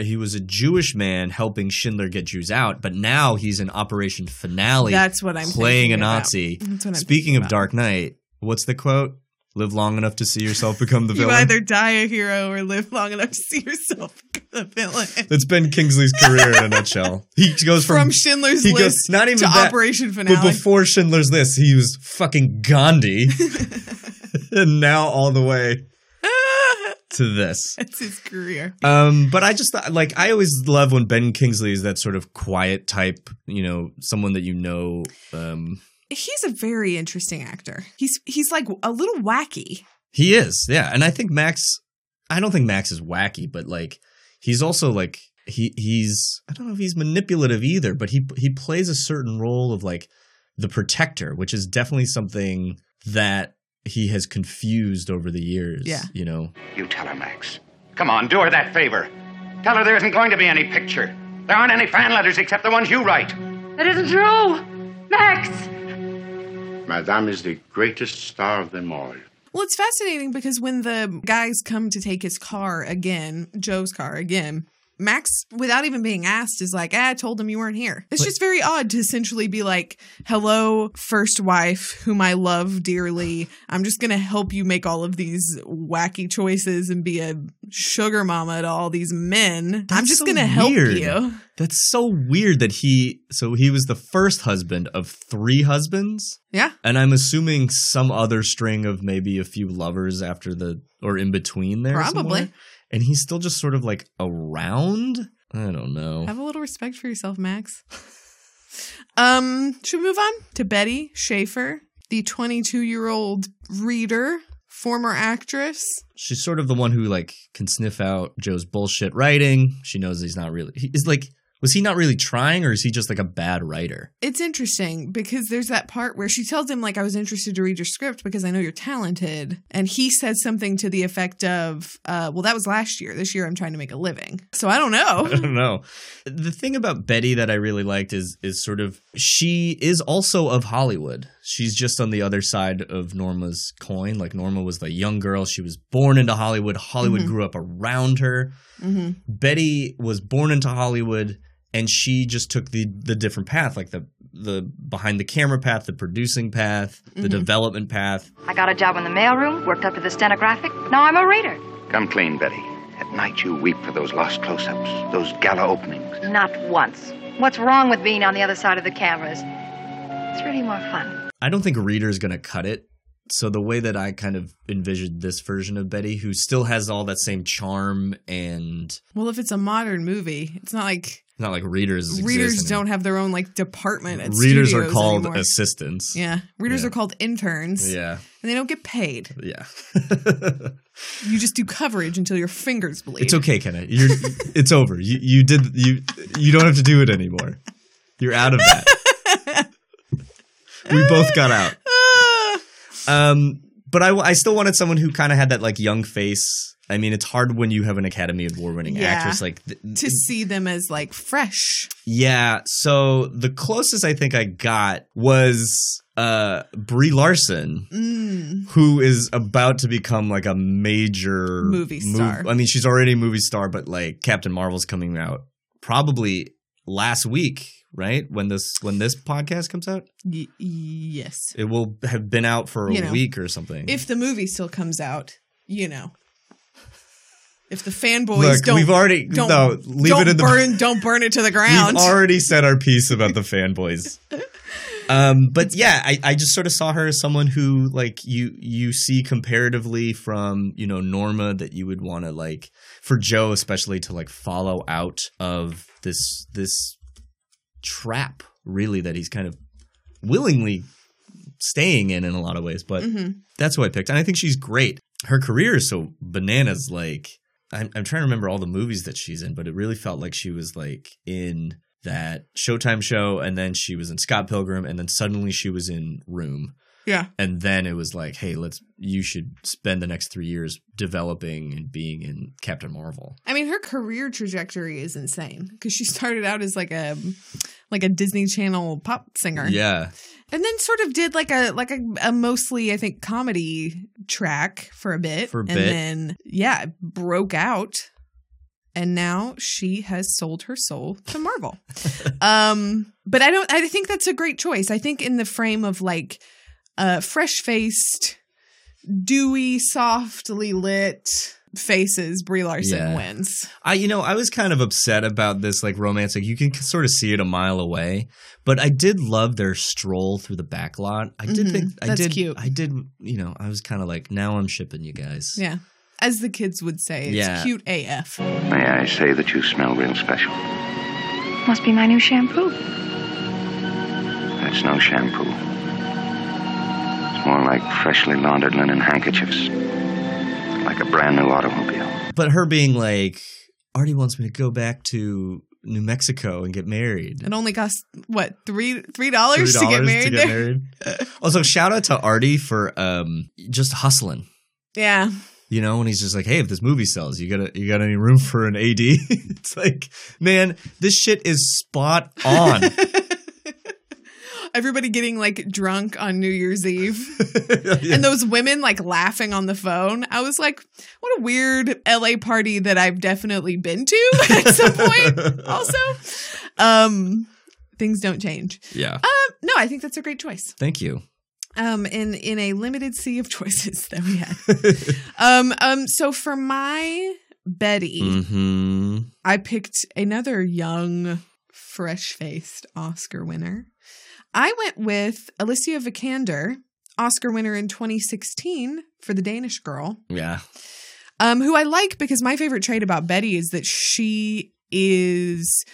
he was a Jewish man helping Schindler get Jews out, but now he's in Operation Finale. That's what I'm playing a. Nazi. That's what I'm Speaking of about. Dark Knight, what's the quote? Live long enough to see yourself <laughs> become the villain. You either die a hero or live long enough to see yourself <laughs> become a villain. That's Ben Kingsley's career in a nutshell. He goes from, From Schindler's he List not even to that, Operation Finale. But before Schindler's List, he was fucking Gandhi, <laughs> and now all the way to this. That's his career. Um, but I just thought, like, I always love when Ben Kingsley is that sort of quiet type, you know, someone that you know. Um, He's a very interesting actor. He's he's like a little wacky. he is, yeah, and I think Max. I don't think Max is wacky, but like, he's also like he he's I don't know if he's manipulative either, but he he plays a certain role of like the protector, which is definitely something that he has confused over the years. Yeah. you know. You tell her, Max. Come on, do her that favor. Tell her there isn't going to be any picture. There aren't any fan letters except the ones you write. That isn't true. Max! Madame is the greatest star of them all. Well, it's fascinating because when the guys come to take his car again, Joe's car again, Max, without even being asked, is like, ah, I told him you weren't here. It's just very odd to essentially be like, hello, first wife, whom I love dearly. I'm just going to help you make all of these wacky choices and be a sugar mama to all these men. I'm just so going to help you. That's so weird that he so he was the first husband of three husbands. Yeah. And I'm assuming some other string of maybe a few lovers after the or in between there. Probably. somewhere. And he's still just sort of like around. I don't know. Have a little respect for yourself, Max. <laughs> Um, should we move on to Betty Schaefer, the 22 year old reader, former actress? She's sort of the one who like can sniff out Joe's bullshit writing. She knows he's not really. He's like, was he not really trying, or is he just like a bad writer? It's interesting because there's that part where she tells him, like, I was interested to read your script because I know you're talented. And he says something to the effect of, uh, well, that was last year. This year I'm trying to make a living. So I don't know. <laughs> I don't know. The thing about Betty that I really liked is is sort of she is also of Hollywood. She's just on the other side of Norma's coin. Like Norma was the young girl. She was born into Hollywood. Hollywood Mhm. grew up around her. hmm Betty was born into Hollywood and she just took the the different path, like the the behind the camera path, the producing path, the Mhm. development path. I got a job in the mailroom, worked up to the stenographic. Now I'm a reader. Come clean, Betty. At night you weep for those lost close-ups, those gala openings. Not once. What's wrong with being on the other side of the cameras? It's really more fun. I don't think Reader's going to cut it. So the way that I kind of envisioned this version of Betty, who still has all that same charm and Well, if it's a modern movie, it's not like not like Readers. readers don't have their own like department at Readers are called anymore. assistants. Yeah, readers Yeah. are called interns. Yeah. and they don't get paid. Yeah. You just do coverage until your fingers bleed. It's okay, Kenna. You're it's over. You you did you you don't have to do it anymore. You're out of that. We both got out. <laughs> Um but I, I still wanted someone who kind of had that like young face. I mean, it's hard when you have an Academy Award winning Yeah. actress like th- to see them as like fresh. Yeah, so the closest I think I got was uh Brie Larson, Mm. who is about to become like a major Movie mov- star. I mean, she's already a movie star, but like Captain Marvel's coming out probably last week, right? When this when this podcast comes out, Y- yes. it will have been out for a You know, week or something. If the movie still comes out, you know. If the fanboys Look, don't, we've already- don't, no, leave don't it in the- burn, don't burn it to the ground. We've already said our piece about the <laughs> fanboys. Um, but yeah, I, I just sort of saw her as someone who like you you see comparatively from you know Norma that you would want to like for Joe especially to like follow out of this this trap really that he's kind of willingly staying in in a lot of ways. But Mhm. that's who I picked, and I think she's great. Her career is so bananas. Like I'm, I'm trying to remember all the movies that she's in, but it really felt like she was like in that Showtime show, and then she was in Scott Pilgrim, and then suddenly she was in Room, yeah. and then it was like, hey, let's you should spend the next three years developing and being in Captain Marvel. I mean, her career trajectory is insane because she started out as like a like a Disney Channel pop singer, Yeah, and then sort of did like a like a, a mostly I think comedy track for a bit, For a and bit. then yeah, broke out, and now she has sold her soul to Marvel. <laughs> um, but I don't. I think that's a great choice. I think in the frame of like uh, fresh faced, dewy, softly lit faces, Brie Larson Yeah. wins. I you know I was kind of upset about this like romance. Like you can sort of see it a mile away, but I did love their stroll through the back lot. I did Mhm. think I That's did cute. I did you know I was kind of like now I'm shipping you guys. Yeah. As the kids would say, it's Yeah. cute AF. May I say that you smell real special? Must be my new shampoo. That's no shampoo. It's more like freshly laundered linen handkerchiefs. Like a brand new automobile. But her being like, Artie wants me to go back to New Mexico and get married. It only costs what three three dollars to get $3 married there. married. <laughs> also, shout out to Artie for um just hustling. Yeah, You know, when he's just like, "Hey, if this movie sells, you got you got any room for an AD?" <laughs> it's like, man, this shit is spot on. <laughs> everybody getting like drunk on New Year's Eve, <laughs> and those women like laughing on the phone. I was like, what a weird LA party that I've definitely been to <laughs> at some point. <laughs> Also, um, things don't change. yeah. Um, no, I think that's a great choice. Thank you. um in in a limited sea of choices that we had um um so for my betty hmm i picked another young fresh-faced oscar winner i went with alicia vikander oscar winner in 2016 for the danish girl Yeah. um, who I like because my favorite trait about Betty is that she is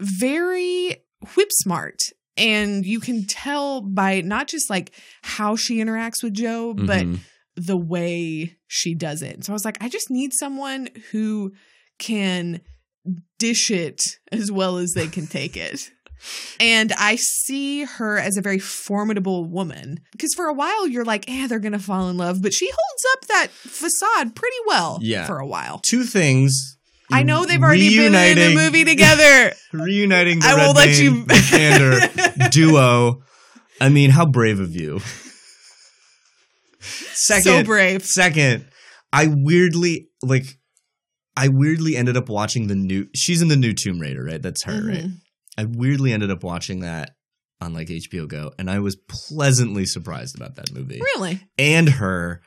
very whip smart And you can tell by not just like how she interacts with Joe, but Mhm. the way she does it. So I was like, I just need someone who can dish it as well as they can take it. And I see her as a very formidable woman because for a while you're like, eh, they're going to fall in love, but she holds up that facade pretty well Yeah. for a while. Two things. I know they've already been in Reuniting- the movie <laughs> together. reuniting the I Red will let you- Vikander <laughs> duo. I mean, how brave of you. Second, So brave. Second, I weirdly like. I weirdly ended up watching the new. She's in the new Tomb Raider, right? That's her, right? I weirdly ended up watching that on like HBO Go, and I was pleasantly surprised about that movie Really? and her.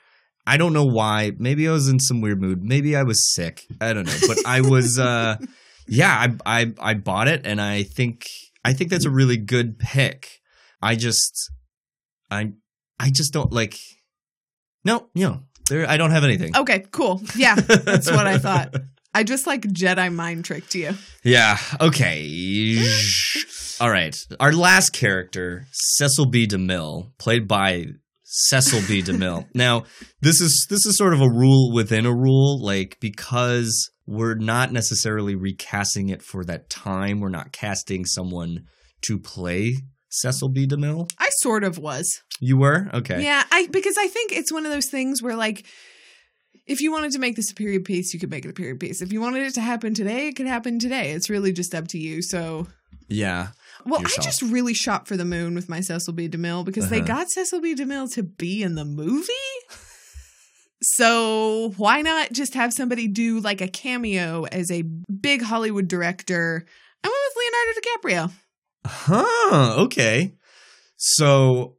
I don't know why. Maybe I was in some weird mood. Maybe I was sick. I don't know. But I was uh <laughs> yeah, I I I bought it and I think I think that's a really good pick. I just I I just don't like No, you know, there I don't have anything. Okay, cool. Yeah, that's what I thought. <laughs> I just like Jedi mind tricked you. Yeah, okay. All right. Our last character, Cecil B. DeMille, played by Cecil B. DeMille. <laughs> now, this is this is sort of a rule within a rule, like because we're not necessarily recasting it for that time. We're not casting someone to play Cecil B. DeMille. I sort of was. You were? Okay. Yeah, I because I think it's one of those things where like if you wanted to make this a period piece, you could make it a period piece. If you wanted it to happen today, it could happen today. It's really just up to you. So Yeah. well, Yourself. I just really shot for the moon with my Cecil B. DeMille because they Uh-huh. got Cecil B. DeMille to be in the movie. So why not just have somebody do like a cameo as a big Hollywood director? I went with Leonardo DiCaprio. Huh. Okay. So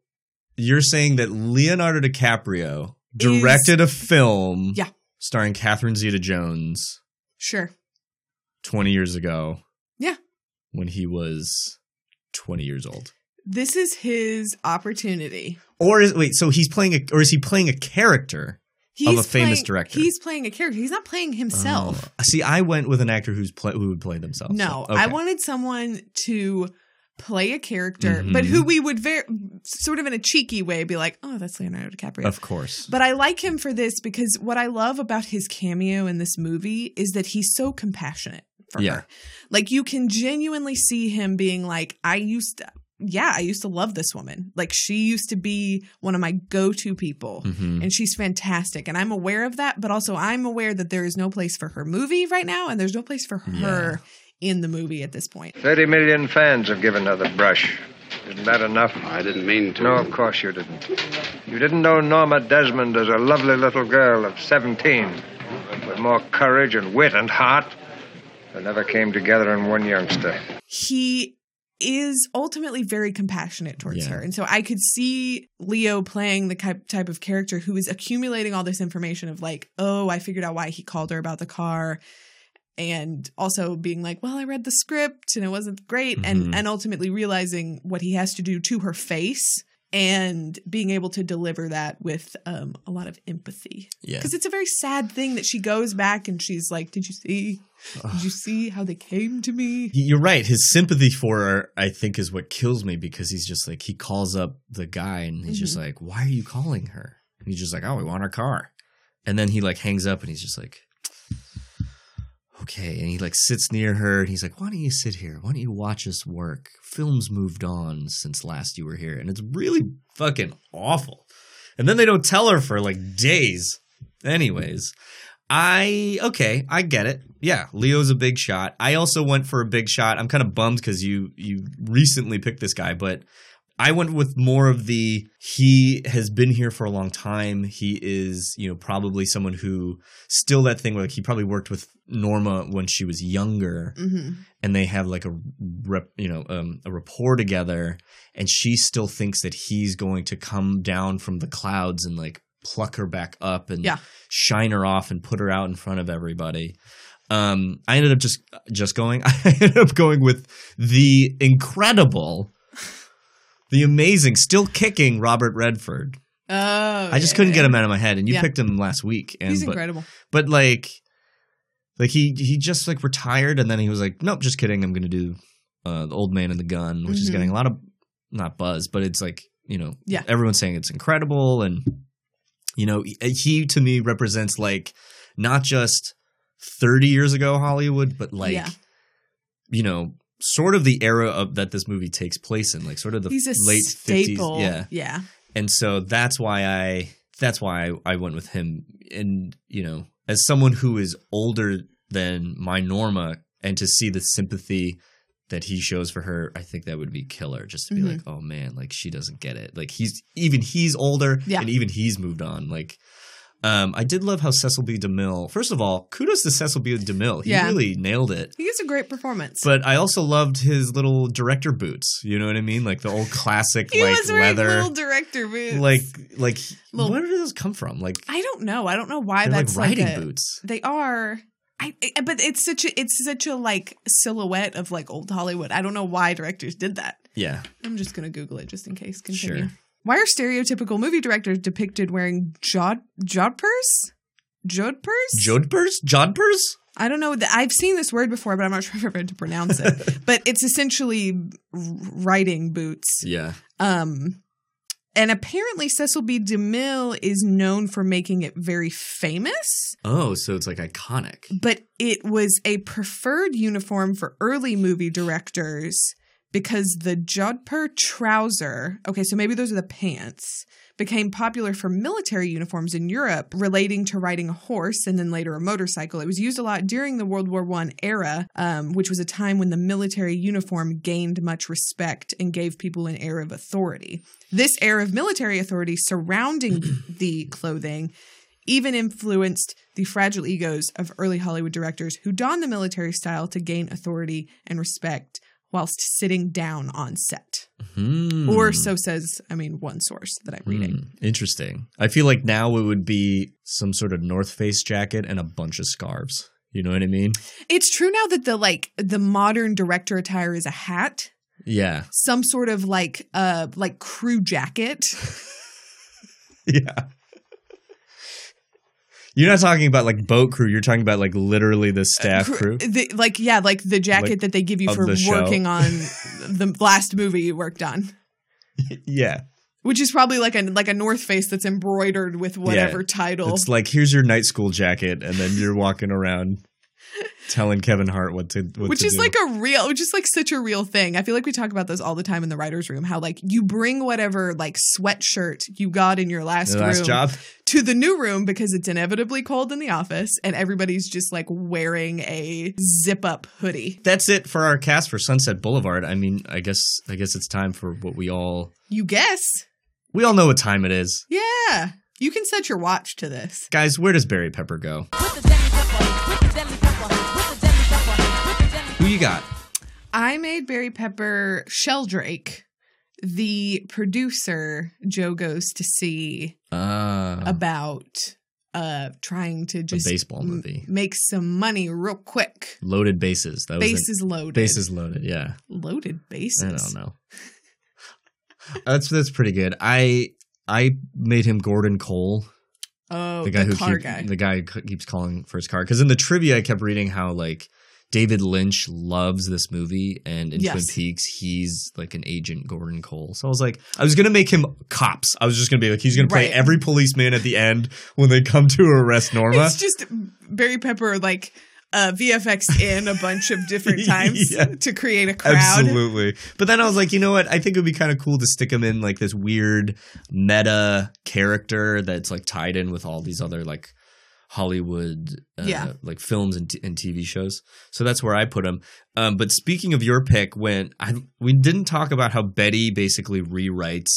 you're saying that Leonardo DiCaprio directed a film Yeah. starring Catherine Zeta Jones Sure. 20 years ago Yeah. when he was 20 years old. This is his opportunity. Or is wait, so he's playing a or is he playing a character of a famous director? He's playing a character. He's not playing himself. Oh. See, I went with an actor who's play, who would play themselves. No, So, I wanted someone to play a character, Mhm. but who we would very sort of in a cheeky way be like, "Oh, that's Leonardo DiCaprio." Of course. But I like him for this because what I love about his cameo in this movie is that he's so compassionate for Yeah. her. Like you can genuinely see him being like, I used to yeah, I used to love this woman. Like she used to be one of my go-to people Mhm. and she's fantastic and I'm aware of that, but also I'm aware that there is no place for her movie right now and there's no place for her in the movie at this point. 30 million fans have given her the brush. Isn't that enough? I didn't mean to. No, of course you didn't. You didn't know Norma Desmond as a lovely little girl of 17 with more courage and wit and heart that never came together in one youngster. he is ultimately very compassionate towards Yeah. her. And so I could see Leo playing the ki- type of character who is accumulating all this information of like, oh, I figured out why he called her about the car. And also being like, well, I read the script and it wasn't great. Mhm. And and ultimately realizing what he has to do to her face and being able to deliver that with um, a lot of empathy. Yeah. Because it's a very sad thing that she goes back and she's like, Did you see? Did you see how they came to me? You're right. His sympathy for her, I think, is what kills me because he's just like he calls up the guy and he's just Mhm. like, "Why are you calling her?" And he's just like, "Oh, we want our car." And then he like hangs up and he's just like, "Okay." And he like sits near her and he's like, "Why don't you sit here? Why don't you watch us work? Film's moved on since last you were here." And it's really fucking awful. And then they don't tell her for like days. Anyways, I okay, I get it. Yeah, Leo's a big shot. I also went for a big shot. I'm kind of bummed because you you recently picked this guy, but I went with more of the he has been here for a long time. He is, you know, probably someone who still that thing where like he probably worked with Norma when she was younger Mm-hmm. and they have like a rep, you know, um, a rapport together and she still thinks that he's going to come down from the clouds and like pluck her back up and Yeah. shine her off and put her out in front of everybody. Um, I ended up just just going. <laughs> I ended up going with the incredible, the amazing, still kicking Robert Redford. Oh, I just yeah, couldn't yeah. get him out of my head, and you Yeah. picked him last week. And, He's but, incredible. But like, like he he just like retired, and then he was like, "Nope, just kidding. I'm going to do uh, the Old Man and the Gun," which is Mhm. getting a lot of not buzz, but it's like you know, Yeah. everyone's saying it's incredible, and you know, he, he to me represents like not just thirty years ago Hollywood, but like you know, sort of the era of that this movie takes place in, like sort of the late staple. fifties, yeah, Yeah. and so that's why I that's why I, I went with him. And you know, as someone who is older than my Norma, and to see the sympathy that he shows for her, I think that would be killer. Just to be Mhm. like, oh man, like she doesn't get it. Like he's even he's older, Yeah. and even he's moved on. Like. Um, I did love how Cecil B. DeMille. First of all, kudos to Cecil B. DeMille. He Yeah. really nailed it. He gives a great performance. But I also loved his little director boots. You know what I mean? Like the old classic, <laughs> he like was leather, little director boots. like like Little- where did those come from? Like I don't know. I don't know why they're like that's riding a- boots. They are. I, I- but it's such a it's such a like silhouette of like old Hollywood. I don't know why directors did that. Yeah, I'm just gonna Google it just in case. Continue. Sure. Why are stereotypical movie directors depicted wearing jod jodhpurs? Jodhpurs? jodhpurs, jodhpurs. I don't know. that I've seen this word before, but I'm not <laughs> sure if I've heard to pronounce it. <laughs> but it's essentially riding boots. Yeah, Um, and apparently Cecil B. DeMille is known for making it very famous. Oh, so it's like iconic. but it was a preferred uniform for early movie directors because the jodhpur trouser, okay, so maybe those are the pants, became popular for military uniforms in Europe relating to riding a horse and then later a motorcycle. It was used a lot during the World War I era, um, which was a time when the military uniform gained much respect and gave people an air of authority. This air of military authority surrounding <clears throat> the clothing even influenced the fragile egos of early Hollywood directors who donned the military style to gain authority and respect whilst sitting down on set. Hmm. Or so says, I mean, one source that I'm reading. Hmm, Interesting. I feel like now it would be some sort of North Face jacket and a bunch of scarves. You know what I mean? It's true now that the like the modern director attire is a hat, Yeah. some sort of like uh like crew jacket. <laughs> Yeah. You're not talking about like boat crew. You're talking about like literally the uh, staff crew. The, like yeah, like the jacket Like, that they give you for the working on <laughs> the last movie you worked on. Yeah. Which is probably like a like a North Face that's embroidered with whatever Yeah. title. It's like here's your night school jacket, and then you're walking around telling Kevin Hart what to what which to is do. like a real which is like such a real thing i feel like we talk about this all the time in the writers room how like you bring whatever like sweatshirt you got in your last, The last room job. to the new room because it's inevitably cold in the office and everybody's just like wearing a zip up hoodie That's it for our cast for Sunset Boulevard. I mean, I guess I guess it's time for what we all you guess we all know what time it is. yeah you can set your watch to this Guys, where does Barry Pepper go? Who you got? i made barry pepper sheldrake the producer joe goes to see Uh, about uh trying to just baseball m- movie. make some money real quick. loaded bases. That was. Bases loaded. Bases loaded. Yeah. Loaded bases. I don't know. <laughs> that's that's pretty good. I I made him Gordon Cole. Oh, the guy who car keep- guy. the guy who keeps calling for his car because in the trivia I kept reading how like David Lynch loves this movie and in Yes. Twin Peaks he's like an agent Gordon Cole. So I was like I was gonna make him cops. I was just gonna be like he's gonna play Right. every policeman at the end when they come to arrest Norma. It's just Barry Pepper like uh VFX in a bunch of different <laughs> times Yeah. to create a crowd. Absolutely. But then I was like, you know what? I think it would be kind of cool to stick him in like this weird meta character that's like tied in with all these other like Hollywood uh, Yeah. like films and, t- and TV shows. So that's where I put him. Um, but speaking of your pick, when I we didn't talk about how Betty basically rewrites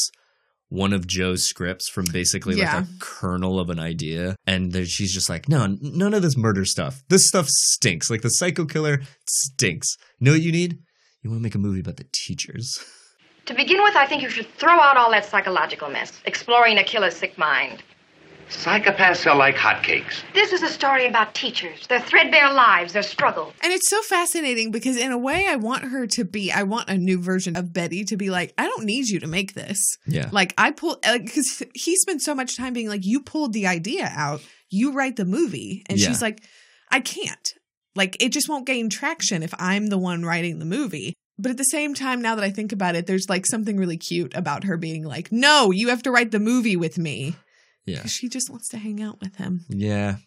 one of Joe's scripts from basically Yeah. like a kernel of an idea. And then she's just like, no, none of this murder stuff. This stuff stinks. Like the psycho killer stinks. You know what you need? You want to make a movie about the teachers. To begin with, I think you should throw out all that psychological mess, exploring a killer's sick mind. Psychopaths sell like hotcakes. This is a story about teachers, their threadbare lives, their struggle. And it's so fascinating because in a way I want her to be I want a new version of Betty to be like I don't need you to make this. Yeah. Like I pull like cuz he spent so much time being like you pulled the idea out, you write the movie and Yeah. she's like I can't. Like it just won't gain traction if I'm the one writing the movie. But at the same time, now that I think about it, there's like something really cute about her being like, no, you have to write the movie with me. Yeah. She just wants to hang out with him. Yeah.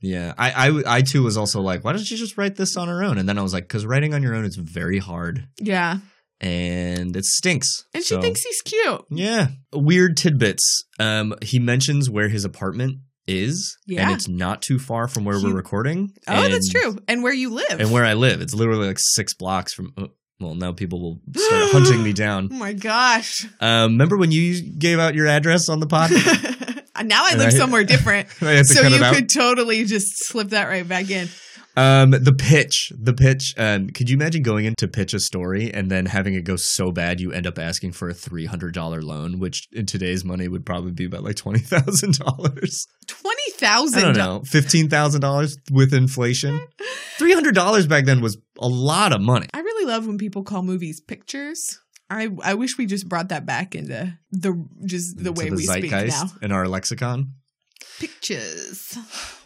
Yeah. I, I, I too was also like, why don't you just write this on her own? And then I was like, because writing on your own is very hard Yeah. and it stinks. And she thinks he's cute. Yeah. Weird tidbits. Um, he mentions where his apartment is. Yeah. And it's not too far from where He- we're recording. Oh, that's true. And where you live. And where I live. It's literally like six blocks from. oh, well, now people will start hunting me <gasps> down. Oh my gosh. Um, remember when you gave out your address on the pod? <laughs> Now I And live I- somewhere different. <laughs> I had to so you could totally just slip that right back in. Um, the pitch, the pitch. Um, could you imagine going in to pitch a story and then having it go so bad you end up asking for a three hundred dollar loan, which in today's money would probably be about like twenty thousand dollars. Twenty thousand. I don't know, fifteen thousand dollars with inflation. <laughs> Three hundred dollars back then was a lot of money. I really love when people call movies pictures. I I wish we just brought that back into the just the To way the we speak now. in our lexicon. Pictures.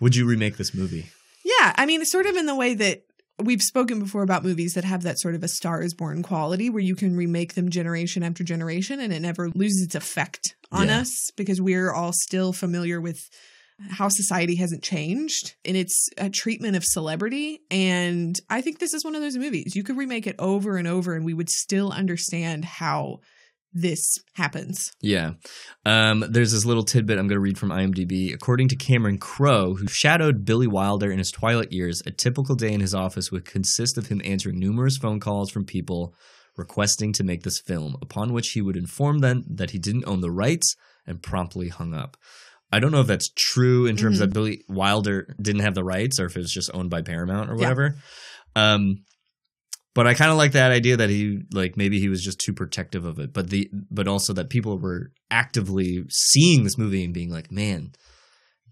Would you remake this movie? Yeah, I mean, sort of in the way that we've spoken before about movies that have that sort of a Star is Born quality where you can remake them generation after generation and it never loses its effect on Yeah. us because we're all still familiar with how society hasn't changed in its uh, treatment of celebrity. And I think this is one of those movies. You could remake it over and over and we would still understand how this happens. Yeah. Um, there's this little tidbit I'm going to read from IMDb. According to Cameron Crowe, who shadowed Billy Wilder in his twilight years, a typical day in his office would consist of him answering numerous phone calls from people requesting to make this film, upon which he would inform them that he didn't own the rights and promptly hung up. I don't know if that's true in terms Mhm. that Billy Wilder didn't have the rights or if it was just owned by Paramount or Yeah. whatever. Um, but I kind of like that idea that he like maybe he was just too protective of it, but the but also that people were actively seeing this movie and being like, man,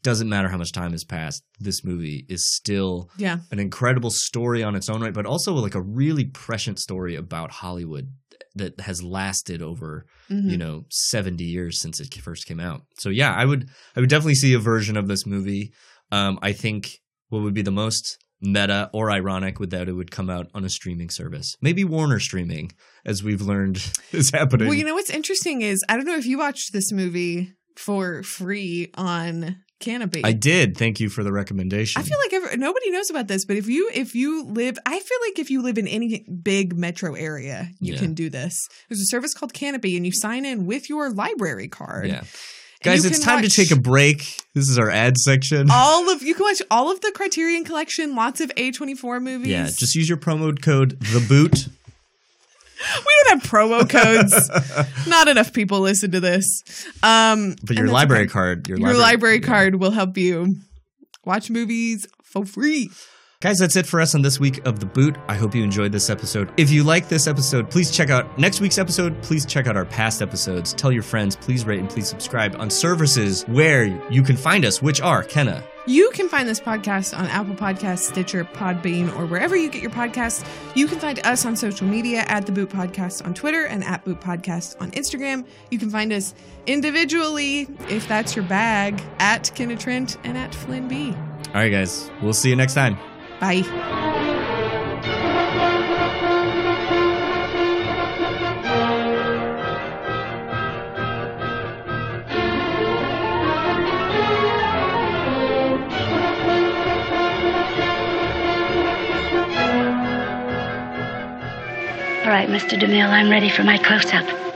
doesn't matter how much time has passed, this movie is still Yeah. an incredible story on its own right, but also like a really prescient story about Hollywood that has lasted over Mhm. you know 70 years since it first came out. So yeah, I would I would definitely see a version of this movie. Um, I think what would be the most meta or ironic would that it would come out on a streaming service, maybe Warner streaming, as we've learned <laughs> is happening. Well, you know what's interesting is I don't know if you watched this movie for free on Kanopy. I did. Thank you for the recommendation. I feel like every, nobody knows about this, but if you if you live, I feel like if you live in any big metro area, you Yeah. can do this. There's a service called Kanopy, and you sign in with your library card. yeah. Guys, it's time to take a break. This is our ad section. All of you can watch all of the Criterion Collection, lots of A24 movies. yeah, just use your promo code the boot. We don't have promo codes. Not enough people listen to this. Um, But your library okay. card, your, your library card will help you watch movies for free. Guys, that's it for us on this week of The Boot. I hope you enjoyed this episode. If you like this episode, please check out next week's episode. Please check out our past episodes. Tell your friends, please rate and please subscribe on services where you can find us, which are Kenna. You can find this podcast on Apple Podcasts, Stitcher, Podbean, or wherever you get your podcasts. You can find us on social media at The Boot Podcast on Twitter and at Boot Podcast on Instagram. You can find us individually, if that's your bag, at Kenna Trent and at Flynn B. All right, guys, we'll see you next time. Bye. All right, Mr. DeMille, I'm ready for my close up.